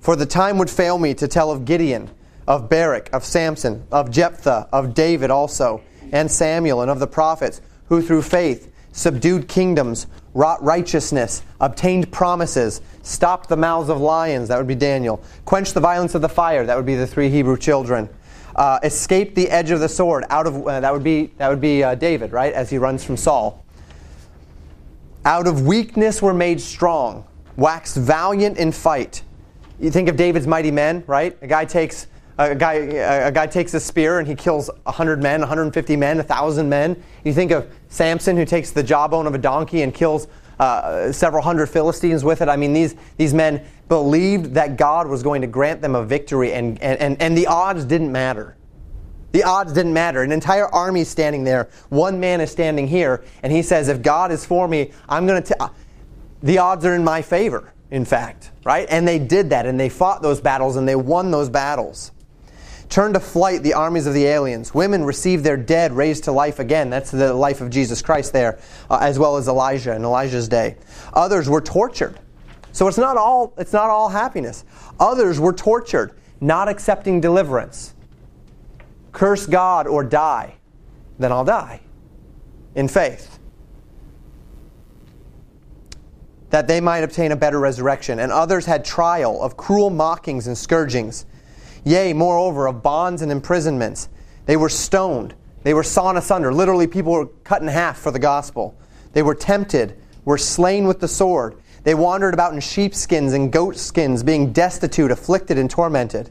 For the time would fail me to tell of Gideon, of Barak, of Samson, of Jephthah, of David also, and Samuel, and of the prophets, who through faith subdued kingdoms, wrought righteousness, obtained promises, stopped the mouths of lions, that would be Daniel, quenched the violence of the fire, that would be the three Hebrew children, uh, escaped the edge of the sword, out of uh, that would be that would be uh, David, right, as he runs from Saul. Out of weakness were made strong, waxed valiant in fight. You think of David's mighty men, right? A guy takes a guy, a guy takes a spear and he kills 100 men, 150 men, 1,000 men. You think of Samson who takes the jawbone of a donkey and kills uh, several hundred Philistines with it. I mean, these, these men believed that God was going to grant them a victory, and, and, and, and the odds didn't matter. The odds didn't matter. An entire army is standing there. One man is standing here, and he says, If God is for me, I'm going to. The odds are in my favor, in fact, right? And they did that, and they fought those battles, and they won those battles. Turn to flight the armies of the aliens. Women received their dead raised to life again. That's the life of Jesus Christ there, uh, as well as Elijah in Elijah's day. Others were tortured. So it's not all it's not all happiness. Others were tortured, not accepting deliverance. Curse God or die, then I'll die in faith. That they might obtain a better resurrection. And others had trial of cruel mockings and scourgings Yea, moreover, of bonds and imprisonments. They were stoned. They were sawn asunder. Literally, people were cut in half for the gospel. They were tempted, were slain with the sword. They wandered about in sheepskins and goatskins, being destitute, afflicted, and tormented,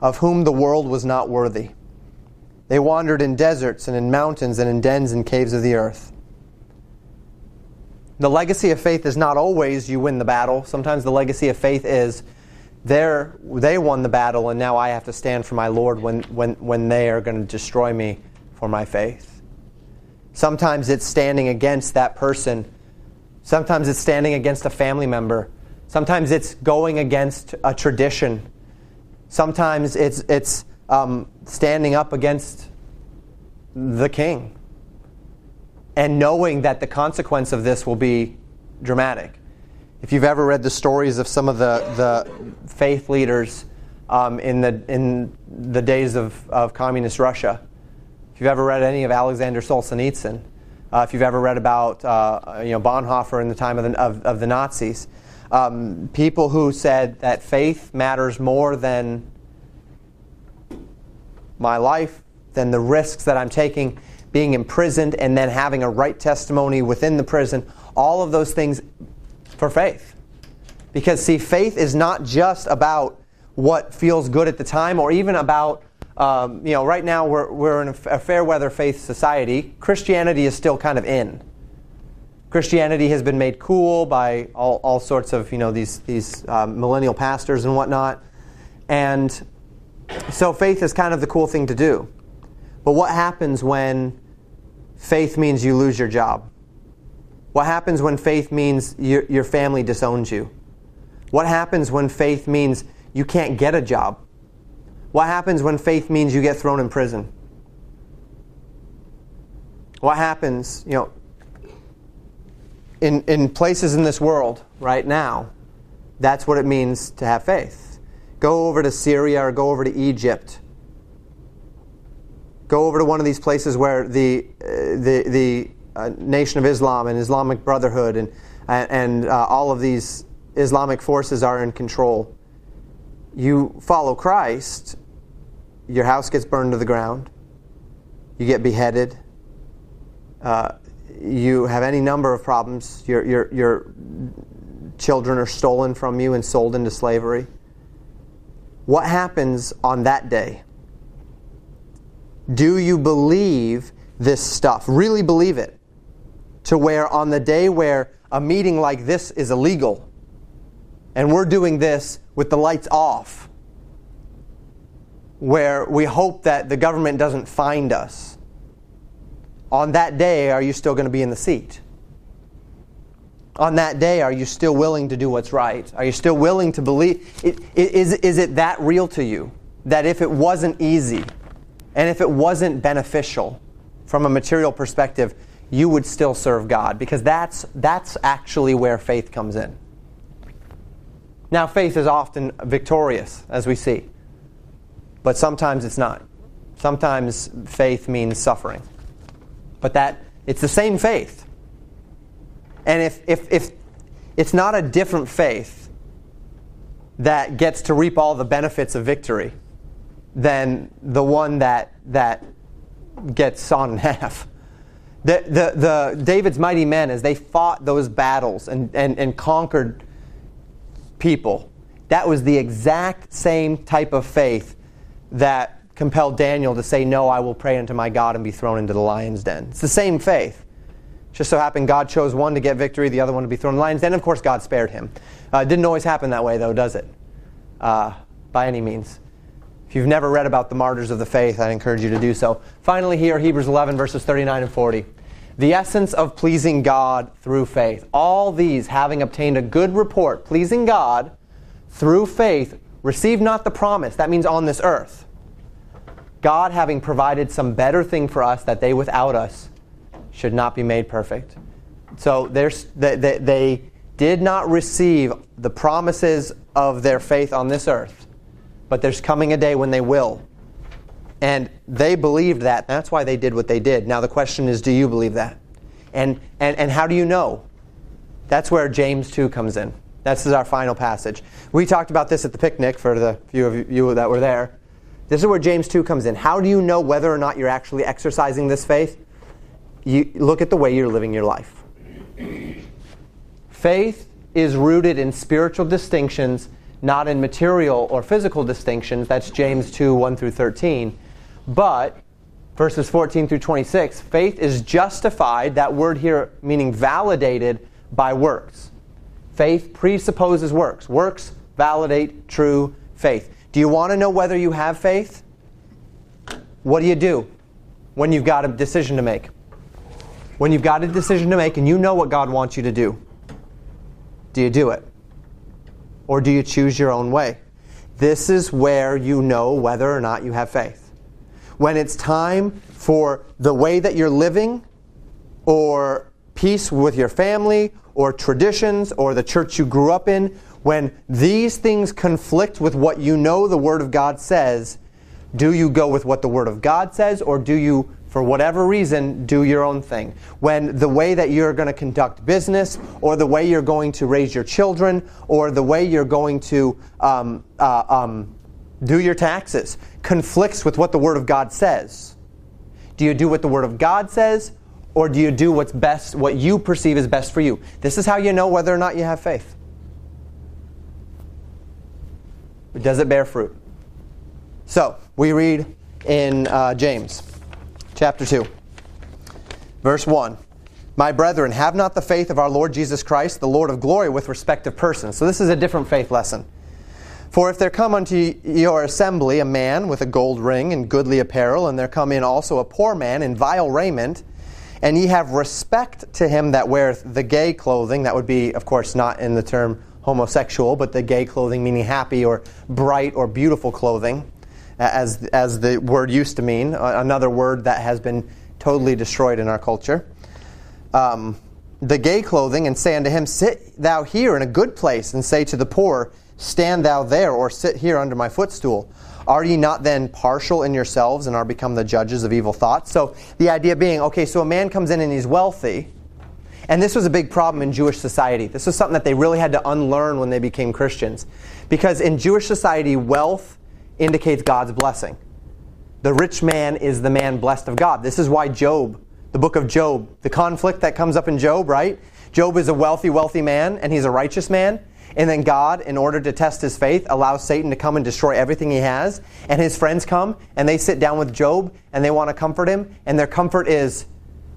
of whom the world was not worthy. They wandered in deserts and in mountains and in dens and caves of the earth. The legacy of faith is not always you win the battle. Sometimes the legacy of faith is they're, they won the battle, and now I have to stand for my Lord when, when, when they are going to destroy me for my faith. Sometimes it's standing against that person. Sometimes it's standing against a family member. Sometimes it's going against a tradition. Sometimes it's, it's um, standing up against the king and knowing that the consequence of this will be dramatic. If you've ever read the stories of some of the, the faith leaders um, in, the, in the days of, of communist Russia, if you've ever read any of Alexander Solzhenitsyn, uh, if you've ever read about uh, you know, Bonhoeffer in the time of the, of, of the Nazis, um, people who said that faith matters more than my life, than the risks that I'm taking, being imprisoned, and then having a right testimony within the prison, all of those things for faith. Because, see, faith is not just about what feels good at the time or even about, um, you know, right now we're, we're in a fair weather faith society. Christianity is still kind of in. Christianity has been made cool by all, all sorts of you know these these um, millennial pastors and whatnot, and so faith is kind of the cool thing to do. But what happens when faith means you lose your job? What happens when faith means your, your family disowns you? What happens when faith means you can't get a job? What happens when faith means you get thrown in prison? What happens, you know, in, in places in this world right now, that's what it means to have faith. Go over to Syria or go over to Egypt. Go over to one of these places where the, uh, the, the uh, Nation of Islam and Islamic Brotherhood and, and uh, all of these Islamic forces are in control. You follow Christ, your house gets burned to the ground, you get beheaded. Uh, you have any number of problems. Your, your, your children are stolen from you and sold into slavery. What happens on that day? Do you believe this stuff? Really believe it? To where on the day where a meeting like this is illegal and we're doing this with the lights off, where we hope that the government doesn't find us on that day, are you still going to be in the seat? On that day, are you still willing to do what's right? Are you still willing to believe? Is, is it that real to you that if it wasn't easy and if it wasn't beneficial from a material perspective, you would still serve God? Because that's, that's actually where faith comes in. Now, faith is often victorious, as we see, but sometimes it's not. Sometimes faith means suffering but that it's the same faith. And if, if, if it's not a different faith that gets to reap all the benefits of victory than the one that, that gets sawn in half. The, the, the David's mighty men, as they fought those battles and, and, and conquered people, that was the exact same type of faith that compelled Daniel to say, No, I will pray unto my God and be thrown into the lion's den. It's the same faith. Just so happened God chose one to get victory, the other one to be thrown in the lion's den. Of course, God spared him. Uh, it didn't always happen that way, though, does it? Uh, by any means. If you've never read about the martyrs of the faith, I encourage you to do so. Finally, here, Hebrews 11, verses 39 and 40. The essence of pleasing God through faith. All these, having obtained a good report, pleasing God through faith, receive not the promise. That means on this earth God having provided some better thing for us that they without us should not be made perfect. So they, they, they did not receive the promises of their faith on this earth, but there's coming a day when they will. And they believed that. That's why they did what they did. Now the question is do you believe that? And, and, and how do you know? That's where James 2 comes in. This is our final passage. We talked about this at the picnic for the few of you that were there. This is where James 2 comes in. How do you know whether or not you're actually exercising this faith? You look at the way you're living your life. Faith is rooted in spiritual distinctions, not in material or physical distinctions. That's James 2 1 through 13. But, verses 14 through 26, faith is justified, that word here meaning validated, by works. Faith presupposes works. Works validate true faith. Do you want to know whether you have faith? What do you do when you've got a decision to make? When you've got a decision to make and you know what God wants you to do, do you do it? Or do you choose your own way? This is where you know whether or not you have faith. When it's time for the way that you're living, or peace with your family, or traditions, or the church you grew up in, when these things conflict with what you know the Word of God says, do you go with what the Word of God says, or do you, for whatever reason, do your own thing? When the way that you're going to conduct business, or the way you're going to raise your children, or the way you're going to um, uh, um, do your taxes conflicts with what the Word of God says, do you do what the Word of God says, or do you do what's best, what you perceive is best for you? This is how you know whether or not you have faith. Does it bear fruit? So, we read in uh, James chapter 2, verse 1. My brethren, have not the faith of our Lord Jesus Christ, the Lord of glory, with respect of persons. So this is a different faith lesson. For if there come unto your assembly a man with a gold ring and goodly apparel, and there come in also a poor man in vile raiment, and ye have respect to him that weareth the gay clothing, that would be, of course, not in the term homosexual, but the gay clothing meaning happy or bright or beautiful clothing, as, as the word used to mean, another word that has been totally destroyed in our culture. Um, the gay clothing, and say unto him, Sit thou here in a good place, and say to the poor, Stand thou there, or sit here under my footstool. Are ye not then partial in yourselves and are become the judges of evil thoughts? So the idea being, okay, so a man comes in and he's wealthy, and this was a big problem in Jewish society. This was something that they really had to unlearn when they became Christians. Because in Jewish society, wealth indicates God's blessing. The rich man is the man blessed of God. This is why Job, the book of Job, the conflict that comes up in Job, right? Job is a wealthy, wealthy man, and he's a righteous man. And then God, in order to test his faith, allows Satan to come and destroy everything he has. And his friends come and they sit down with Job and they want to comfort him. And their comfort is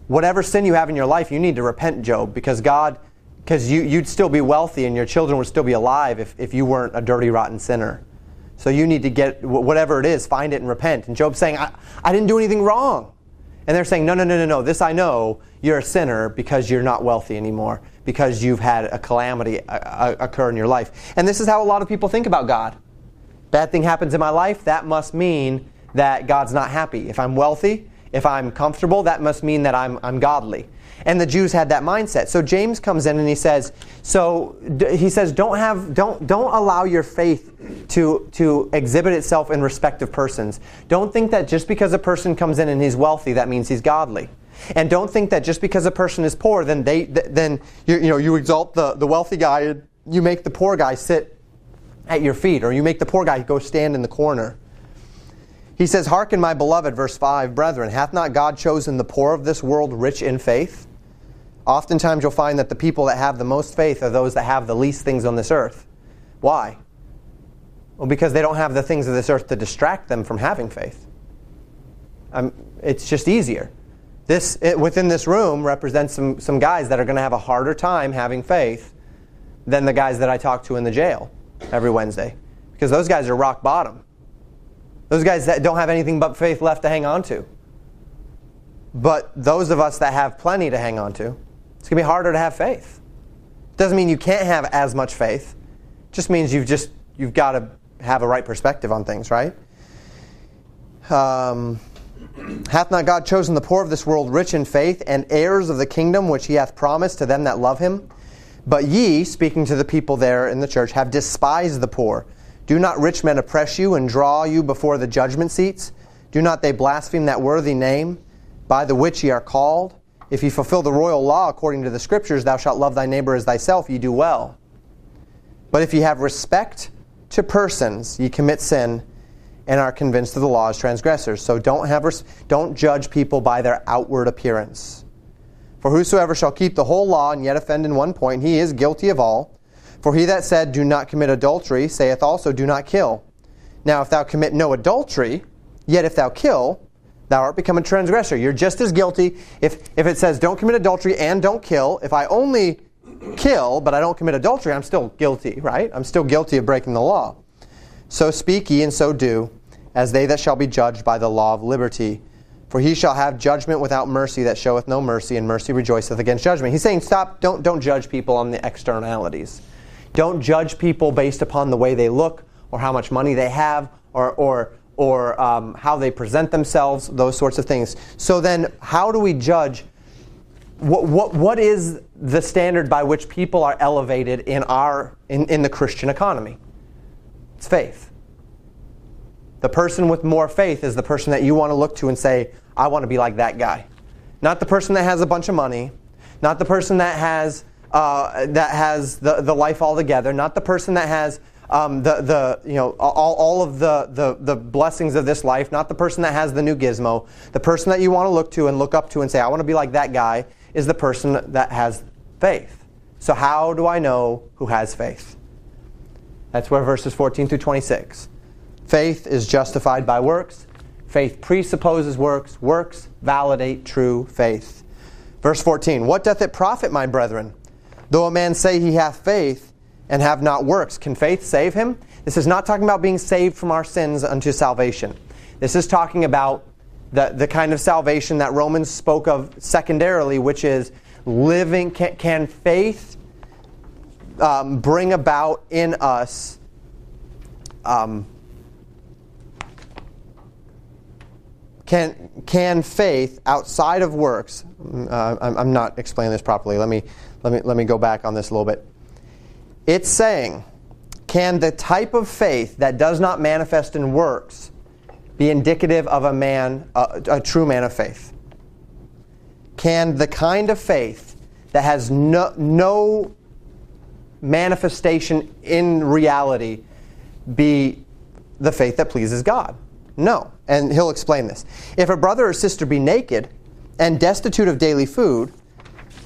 whatever sin you have in your life, you need to repent, Job, because God, because you, you'd still be wealthy and your children would still be alive if, if you weren't a dirty, rotten sinner. So you need to get whatever it is, find it and repent. And Job's saying, I, I didn't do anything wrong. And they're saying, no, no, no, no, no. This I know. You're a sinner because you're not wealthy anymore because you've had a calamity uh, uh, occur in your life. And this is how a lot of people think about God. Bad thing happens in my life, that must mean that God's not happy. If I'm wealthy, if I'm comfortable, that must mean that I'm, I'm godly. And the Jews had that mindset. So James comes in and he says, so he says, don't have, don't, don't allow your faith to, to exhibit itself in respect of persons. Don't think that just because a person comes in and he's wealthy, that means he's godly. And don't think that just because a person is poor, then they then you, you know you exalt the, the wealthy guy you make the poor guy sit at your feet, or you make the poor guy go stand in the corner. He says, Hearken, my beloved, verse 5, brethren, hath not God chosen the poor of this world rich in faith? Oftentimes you'll find that the people that have the most faith are those that have the least things on this earth. Why? Well, because they don't have the things of this earth to distract them from having faith. Um, it's just easier. This, it, within this room, represents some, some guys that are going to have a harder time having faith than the guys that I talk to in the jail every Wednesday. Because those guys are rock bottom. Those guys that don't have anything but faith left to hang on to. But those of us that have plenty to hang on to, it's going to be harder to have faith. Doesn't mean you can't have as much faith. It just means you've just you've got to have a right perspective on things, right? Um, Hath not God chosen the poor of this world rich in faith and heirs of the kingdom which he hath promised to them that love him? But ye, speaking to the people there in the church, have despised the poor. Do not rich men oppress you and draw you before the judgment seats? Do not they blaspheme that worthy name by the which ye are called? If ye fulfill the royal law according to the scriptures, thou shalt love thy neighbor as thyself, ye do well. But if ye have respect to persons, ye commit sin and are convinced of the law as transgressors. So don't, have, res- don't judge people by their outward appearance. For whosoever shall keep the whole law and yet offend in one point, he is guilty of all. For he that said, Do not commit adultery, saith also, Do not kill. Now, if thou commit no adultery, yet if thou kill, thou art become a transgressor. You're just as guilty. If, if it says, Don't commit adultery and don't kill, if I only kill, but I don't commit adultery, I'm still guilty, right? I'm still guilty of breaking the law. So speak ye and so do as they that shall be judged by the law of liberty. For he shall have judgment without mercy that showeth no mercy, and mercy rejoiceth against judgment. He's saying, stop, don't, don't judge people on the externalities. Don't judge people based upon the way they look, or how much money they have, or, or, or um, how they present themselves, those sorts of things. So then, how do we judge? What, what, what is the standard by which people are elevated in, our, in, in the Christian economy? It's faith. The person with more faith is the person that you want to look to and say, I want to be like that guy. Not the person that has a bunch of money, not the person that has, uh, that has the, the life all together, not the person that has um, the, the, you know, all, all of the, the, the blessings of this life, not the person that has the new gizmo. The person that you want to look to and look up to and say, I want to be like that guy, is the person that has faith. So, how do I know who has faith? That's where verses 14 through 26. Faith is justified by works. Faith presupposes works. Works validate true faith. Verse 14 What doth it profit, my brethren, though a man say he hath faith and have not works? Can faith save him? This is not talking about being saved from our sins unto salvation. This is talking about the, the kind of salvation that Romans spoke of secondarily, which is living. Can, can faith um, bring about in us um, can, can faith outside of works uh, I'm, I'm not explaining this properly let me, let, me, let me go back on this a little bit it's saying can the type of faith that does not manifest in works be indicative of a man a, a true man of faith can the kind of faith that has no, no manifestation in reality be the faith that pleases God? No. And he'll explain this. If a brother or sister be naked and destitute of daily food,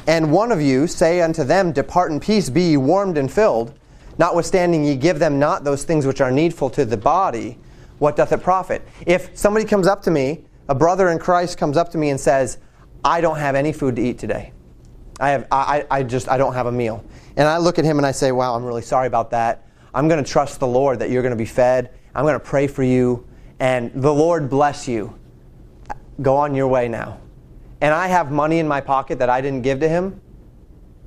and one of you say unto them, Depart in peace, be ye warmed and filled, notwithstanding ye give them not those things which are needful to the body, what doth it profit? If somebody comes up to me, a brother in Christ comes up to me and says, I don't have any food to eat today. I have I, I just I don't have a meal. And I look at him and I say, Wow, I'm really sorry about that. I'm going to trust the Lord that you're going to be fed. I'm going to pray for you. And the Lord bless you. Go on your way now. And I have money in my pocket that I didn't give to him.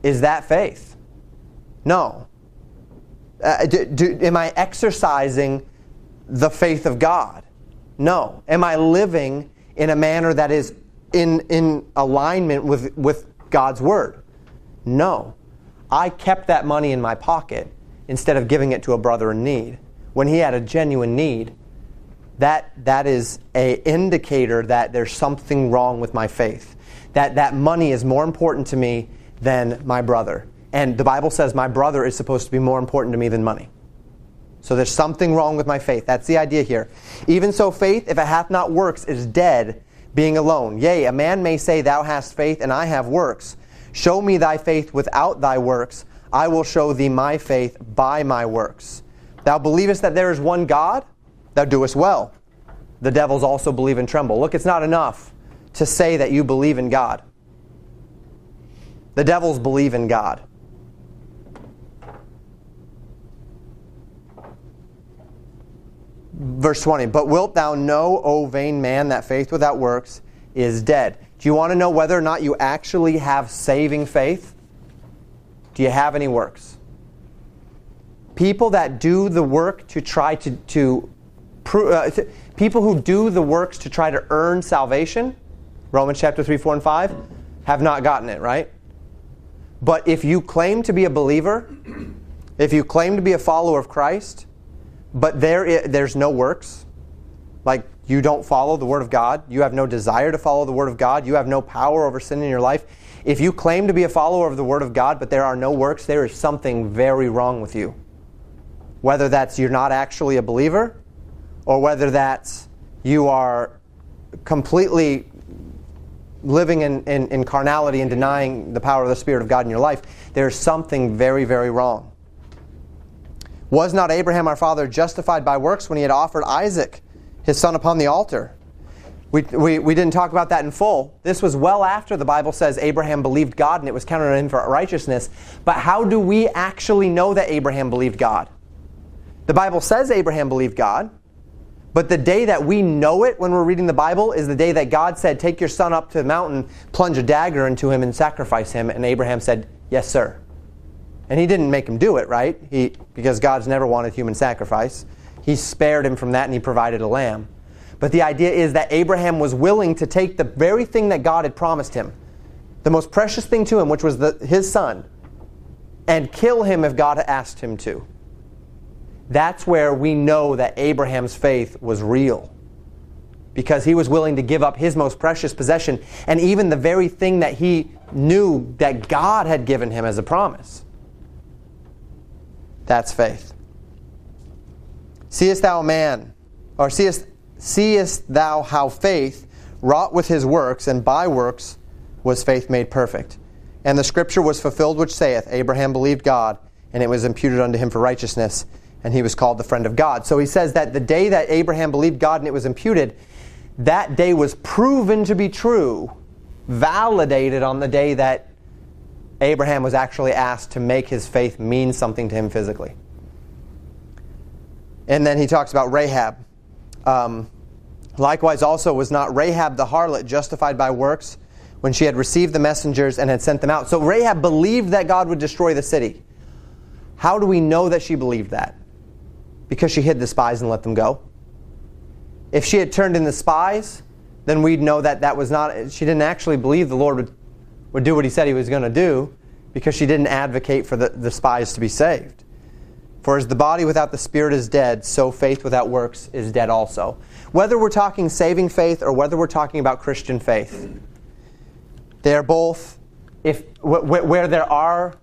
Is that faith? No. Uh, do, do, am I exercising the faith of God? No. Am I living in a manner that is in, in alignment with, with God's Word? No. I kept that money in my pocket instead of giving it to a brother in need. When he had a genuine need, that, that is an indicator that there's something wrong with my faith. That, that money is more important to me than my brother. And the Bible says my brother is supposed to be more important to me than money. So there's something wrong with my faith. That's the idea here. Even so, faith, if it hath not works, is dead, being alone. Yea, a man may say, Thou hast faith, and I have works. Show me thy faith without thy works. I will show thee my faith by my works. Thou believest that there is one God? Thou doest well. The devils also believe and tremble. Look, it's not enough to say that you believe in God. The devils believe in God. Verse 20, but wilt thou know, O vain man, that faith without works is dead? Do you want to know whether or not you actually have saving faith? Do you have any works? People that do the work to try to, to, to Uh, people who do the works to try to earn salvation, Romans chapter 3, 4, and 5, have not gotten it, right? But if you claim to be a believer, if you claim to be a follower of Christ, but there, there's no works, like you don't follow the Word of God, you have no desire to follow the Word of God, you have no power over sin in your life, if you claim to be a follower of the Word of God, but there are no works, there is something very wrong with you. Whether that's you're not actually a believer, or whether that's you are completely living in, in, in carnality and denying the power of the Spirit of God in your life, there's something very, very wrong. Was not Abraham our father justified by works when he had offered Isaac? his son upon the altar. We, we, we didn't talk about that in full. This was well after the Bible says Abraham believed God and it was counted on him for righteousness. But how do we actually know that Abraham believed God? The Bible says Abraham believed God, but the day that we know it when we're reading the Bible is the day that God said, Take your son up to the mountain, plunge a dagger into him, and sacrifice him. And Abraham said, Yes, sir. And he didn't make him do it, right? He, because God's never wanted human sacrifice. He spared him from that and he provided a lamb. But the idea is that Abraham was willing to take the very thing that God had promised him, the most precious thing to him, which was the, his son, and kill him if God asked him to. That's where we know that Abraham's faith was real. Because he was willing to give up his most precious possession and even the very thing that he knew that God had given him as a promise. That's faith. Seest thou man, or seest, seest thou how faith wrought with his works, and by works was faith made perfect? And the scripture was fulfilled which saith, Abraham believed God, and it was imputed unto him for righteousness, and he was called the friend of God. So he says that the day that Abraham believed God and it was imputed, that day was proven to be true validated on the day that Abraham was actually asked to make his faith mean something to him physically. And then he talks about Rahab. Um, likewise, also, was not Rahab the harlot justified by works when she had received the messengers and had sent them out? So Rahab believed that God would destroy the city. How do we know that she believed that? Because she hid the spies and let them go. If she had turned in the spies, then we'd know that that was not, she didn't actually believe the Lord would, would do what he said he was going to do because she didn't advocate for the, the spies to be saved. For as the body without the spirit is dead, so faith without works is dead also. Whether we're talking saving faith or whether we're talking about Christian faith, they are both, if, where there are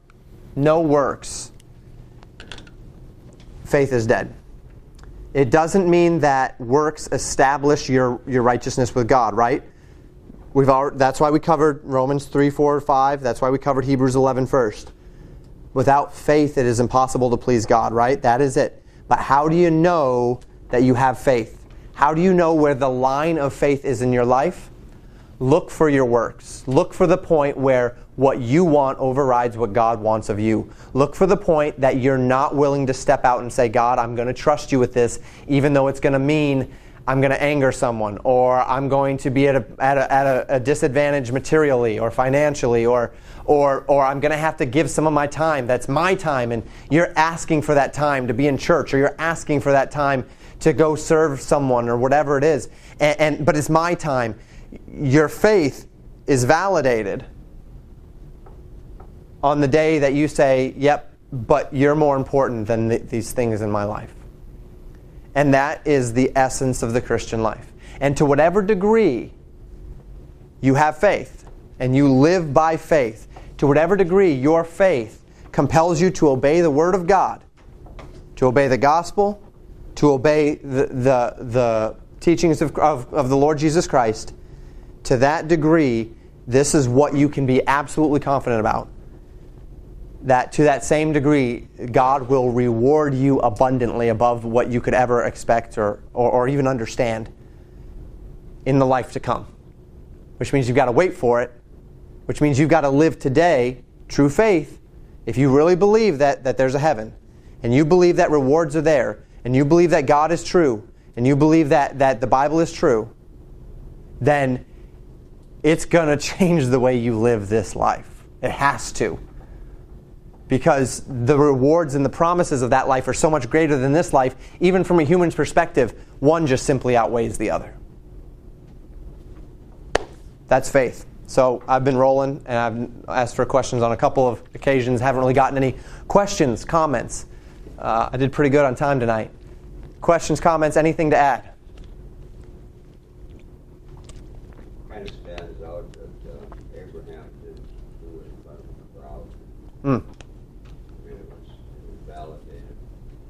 no works, faith is dead. It doesn't mean that works establish your, your righteousness with God, right? We've already, that's why we covered Romans 3, 4, 5. That's why we covered Hebrews 11 first. Without faith, it is impossible to please God, right? That is it. But how do you know that you have faith? How do you know where the line of faith is in your life? Look for your works. Look for the point where what you want overrides what God wants of you. Look for the point that you're not willing to step out and say, God, I'm going to trust you with this, even though it's going to mean I'm going to anger someone, or I'm going to be at a, at a, at a, a disadvantage materially or financially, or, or, or I'm going to have to give some of my time. That's my time, and you're asking for that time to be in church, or you're asking for that time to go serve someone, or whatever it is. And, and but it's my time your faith is validated on the day that you say, Yep, but you're more important than th- these things in my life. And that is the essence of the Christian life. And to whatever degree you have faith and you live by faith, to whatever degree your faith compels you to obey the Word of God, to obey the gospel, to obey the, the, the teachings of, of, of the Lord Jesus Christ, to that degree, this is what you can be absolutely confident about. That to that same degree, God will reward you abundantly above what you could ever expect or, or, or even understand in the life to come. Which means you've got to wait for it, which means you've got to live today, true faith, if you really believe that, that there's a heaven, and you believe that rewards are there, and you believe that God is true, and you believe that, that the Bible is true, then it's going to change the way you live this life. It has to. Because the rewards and the promises of that life are so much greater than this life, even from a human's perspective, one just simply outweighs the other. That's faith. So I've been rolling and I've asked for questions on a couple of occasions. Haven't really gotten any questions, comments. Uh, I did pretty good on time tonight. Questions, comments, anything to add? Mm. I mean, it was, it was validated.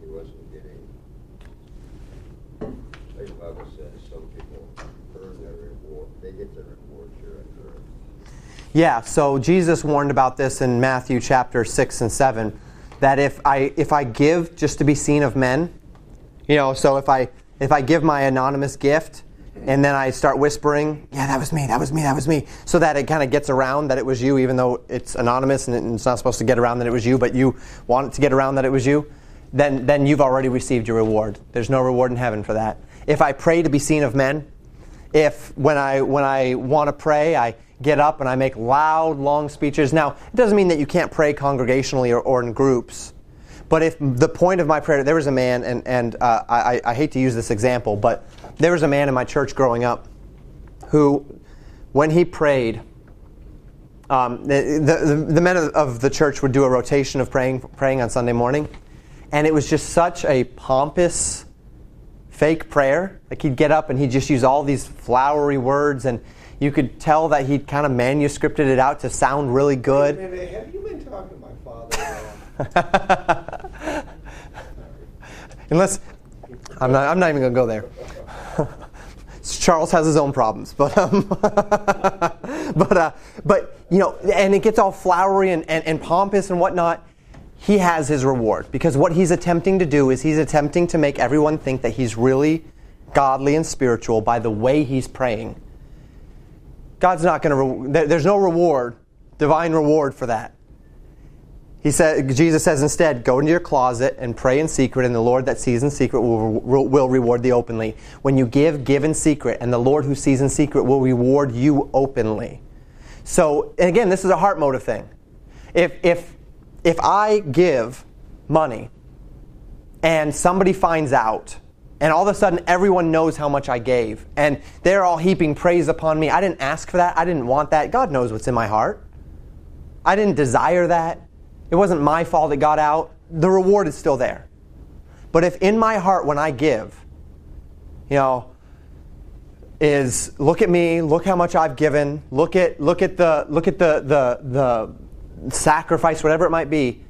He wasn't getting, like the Bible says, some people earn their reward. They get their reward here on earth. Yeah, so Jesus warned about this in Matthew chapter 6 and 7 that if I if I give just to be seen of men, you know, so if I if I give my anonymous gift and then I start whispering, yeah, that was me, that was me, that was me, so that it kind of gets around that it was you, even though it's anonymous and it's not supposed to get around that it was you, but you want it to get around that it was you, then, then you've already received your reward. There's no reward in heaven for that. If I pray to be seen of men, if when I, when I want to pray, I get up and I make loud, long speeches. Now, it doesn't mean that you can't pray congregationally or, or in groups. But if the point of my prayer, there was a man, and, and uh, I, I hate to use this example, but there was a man in my church growing up who, when he prayed, um, the, the, the, men of the church would do a rotation of praying, praying on Sunday morning. And it was just such a pompous, fake prayer. Like he'd get up and he'd just use all these flowery words, and you could tell that he'd kind of manuscripted it out to sound really good. have you been talking to my father? Unless, I'm not, I'm not even going to go there. Charles has his own problems, but um, but uh, but you know, and it gets all flowery and, and, and pompous and whatnot. He has his reward because what he's attempting to do is he's attempting to make everyone think that he's really godly and spiritual by the way he's praying. God's not going to, there's no reward, divine reward for that. He said, Jesus says instead, go into your closet and pray in secret, and the Lord that sees in secret will, will reward thee openly. When you give, give in secret, and the Lord who sees in secret will reward you openly. So, and again, this is a heart motive thing. If, if, if I give money and somebody finds out, and all of a sudden everyone knows how much I gave, and they're all heaping praise upon me, I didn't ask for that, I didn't want that. God knows what's in my heart. I didn't desire that. It wasn't my fault it got out. The reward is still there. But if in my heart, when I give, you know, is look at me, look how much I've given, look at look at the look at the the the sacrifice, whatever it might be,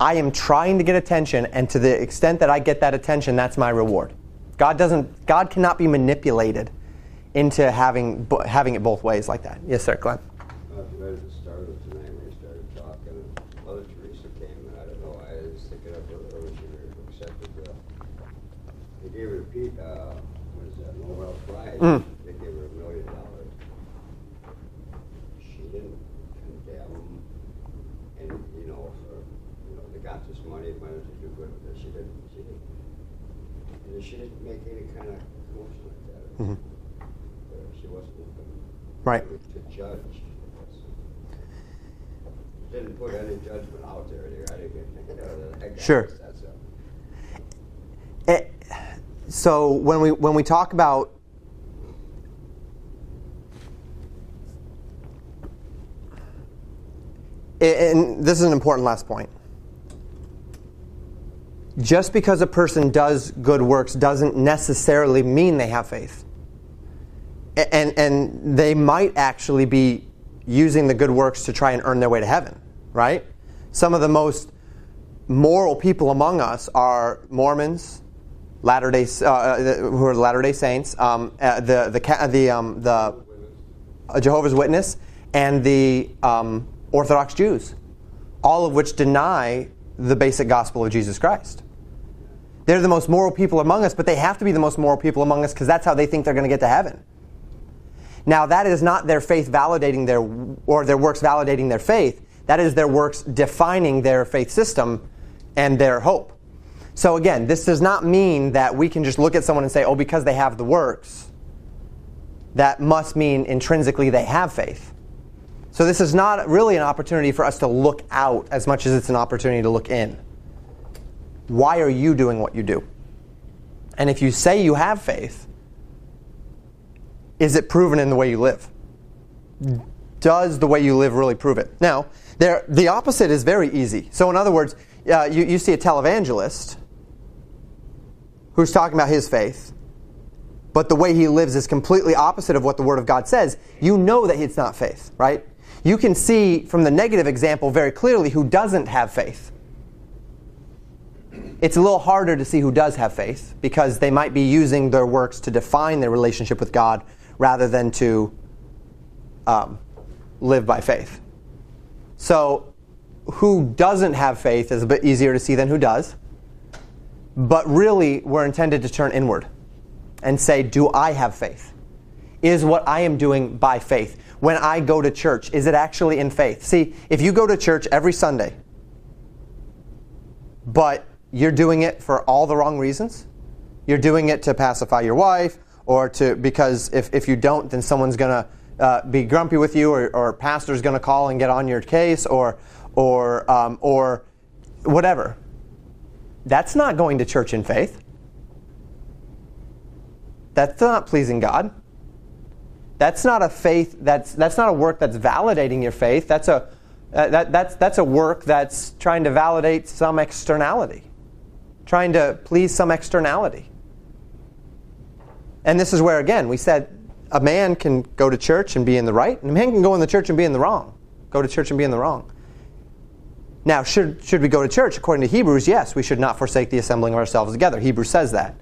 I am trying to get attention, and to the extent that I get that attention, that's my reward. God doesn't God cannot be manipulated into having having it both ways like that. Yes, sir, Glenn. Mm. They gave her a million dollars. She didn't condemn, and you know, for, you know, they got this money, might as well do good with it. She didn't. She didn't. And she didn't make any kind of commotion like that. Mm-hmm. She wasn't right. to judge. Didn't put any judgment out there. I didn't get, sure. It, eh, so when we when we talk about and this is an important last point. Just because a person does good works doesn't necessarily mean they have faith. And, and they might actually be using the good works to try and earn their way to heaven, right? Some of the most moral people among us are Mormons, Latter Day, uh, uh who are Latter Day Saints, um, uh, the the the um, the Jehovah's Witness, and the um, Orthodox Jews, all of which deny the basic gospel of Jesus Christ. They're the most moral people among us, but they have to be the most moral people among us because that's how they think they're going to get to heaven. Now, that is not their faith validating their, or their works validating their faith. That is their works defining their faith system and their hope. So, again, this does not mean that we can just look at someone and say, oh, because they have the works, that must mean intrinsically they have faith. So this is not really an opportunity for us to look out as much as it's an opportunity to look in. Why are you doing what you do? And if you say you have faith, is it proven in the way you live? Does the way you live really prove it? Now, there, the opposite is very easy. So, in other words, uh, you, you see a televangelist who's talking about his faith, but the way he lives is completely opposite of what the Word of God says. You know that it's not faith, right? you can see from the negative example very clearly who doesn't have faith. It's a little harder to see who does have faith because they might be using their works to define their relationship with God rather than to um, live by faith. So, who doesn't have faith is a bit easier to see than who does. But really, we're intended to turn inward and say, Do I have faith? Is what I am doing by faith? when I go to church? Is it actually in faith? See, if you go to church every Sunday, but you're doing it for all the wrong reasons, you're doing it to pacify your wife, or to because if, if you don't, then someone's going to uh, be grumpy with you, or, or pastor's going to call and get on your case, or or um, or whatever. That's not going to church in faith. That's not pleasing God. That's not a faith, that's, that's not a work that's validating your faith. That's a, uh, that, that's, that's a work that's trying to validate some externality, trying to please some externality. And this is where, again, we said a man can go to church and be in the right, and a man can go in the church and be in the wrong. Go to church and be in the wrong. Now, should, should we go to church? According to Hebrews, yes, we should not forsake the assembling of ourselves together. Hebrews says that.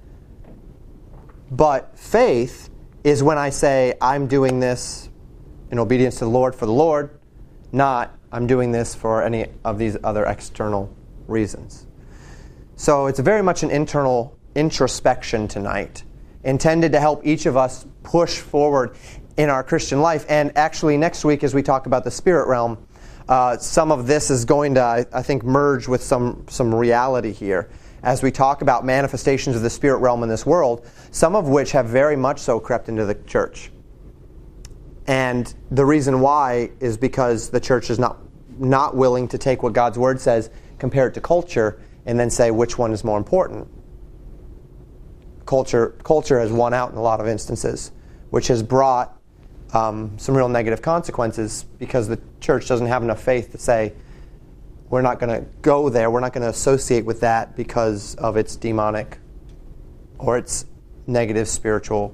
But faith is when I say, I'm doing this in obedience to the Lord for the Lord, not I'm doing this for any of these other external reasons. So it's very much an internal introspection tonight, intended to help each of us push forward in our Christian life. And actually, next week, as we talk about the spirit realm, uh, some of this is going to, I, think, merge with some, some reality here as we talk about manifestations of the spirit realm in this world, some of which have very much so crept into the church. And the reason why is because the church is not, not willing to take what God's word says, compare it to culture, and then say which one is more important. Culture, culture has won out in a lot of instances, which has brought um, some real negative consequences because the church doesn't have enough faith to say, we're not going to go there, we're not going to associate with that because of its demonic or its negative spiritual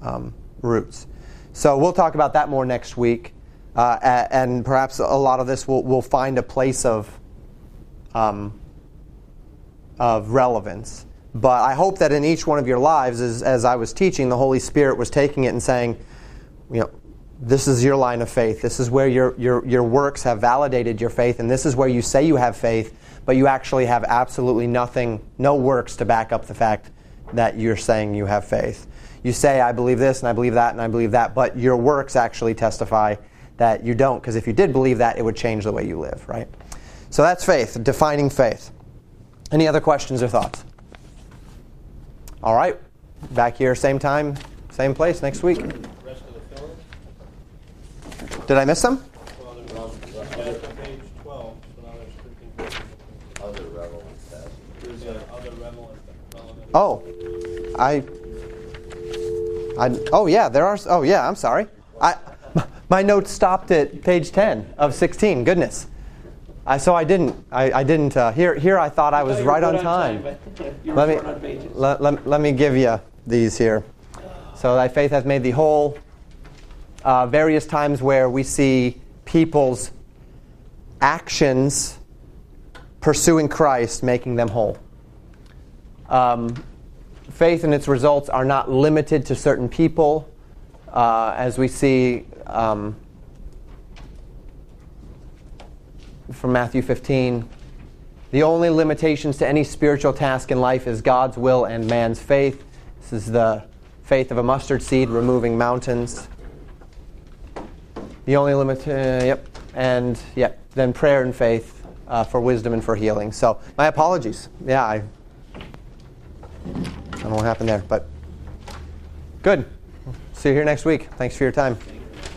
um, roots. So we'll talk about that more next week. Uh, and perhaps a lot of this will, will find a place of, um, of relevance. But I hope that in each one of your lives, as, as I was teaching, the Holy Spirit was taking it and saying, you know, this is your line of faith. This is where your, your, your works have validated your faith, and this is where you say you have faith, but you actually have absolutely nothing, no works to back up the fact that you're saying you have faith. You say, I believe this, and I believe that, and I believe that, but your works actually testify that you don't, because if you did believe that, it would change the way you live, right? So that's faith, defining faith. Any other questions or thoughts? All right, back here, same time, same place next week. Did I miss some? Page 12, so now there's 13 pages. Other relevant passages. There's other relevant, relevant. Oh, I, I. Oh yeah, there are. Oh yeah, I'm sorry. I, my notes stopped at page 10 of 16. Goodness. I, so I didn't. I, I didn't. Uh, here, here I thought I was thought right on time. Let me let, let, let me give you these here. So thy faith hath made thee whole. Uh, various times where we see people's actions pursuing Christ making them whole. Um, faith and its results are not limited to certain people, uh, as we see um, from Matthew 15. The only limitations to any spiritual task in life is God's will and man's faith. This is the faith of a mustard seed removing mountains. The only limit, uh, yep, and yep, then prayer and faith uh, for wisdom and for healing. So my apologies. Yeah, I, I don't know what happened there, but good. See you here next week. Thanks for your time.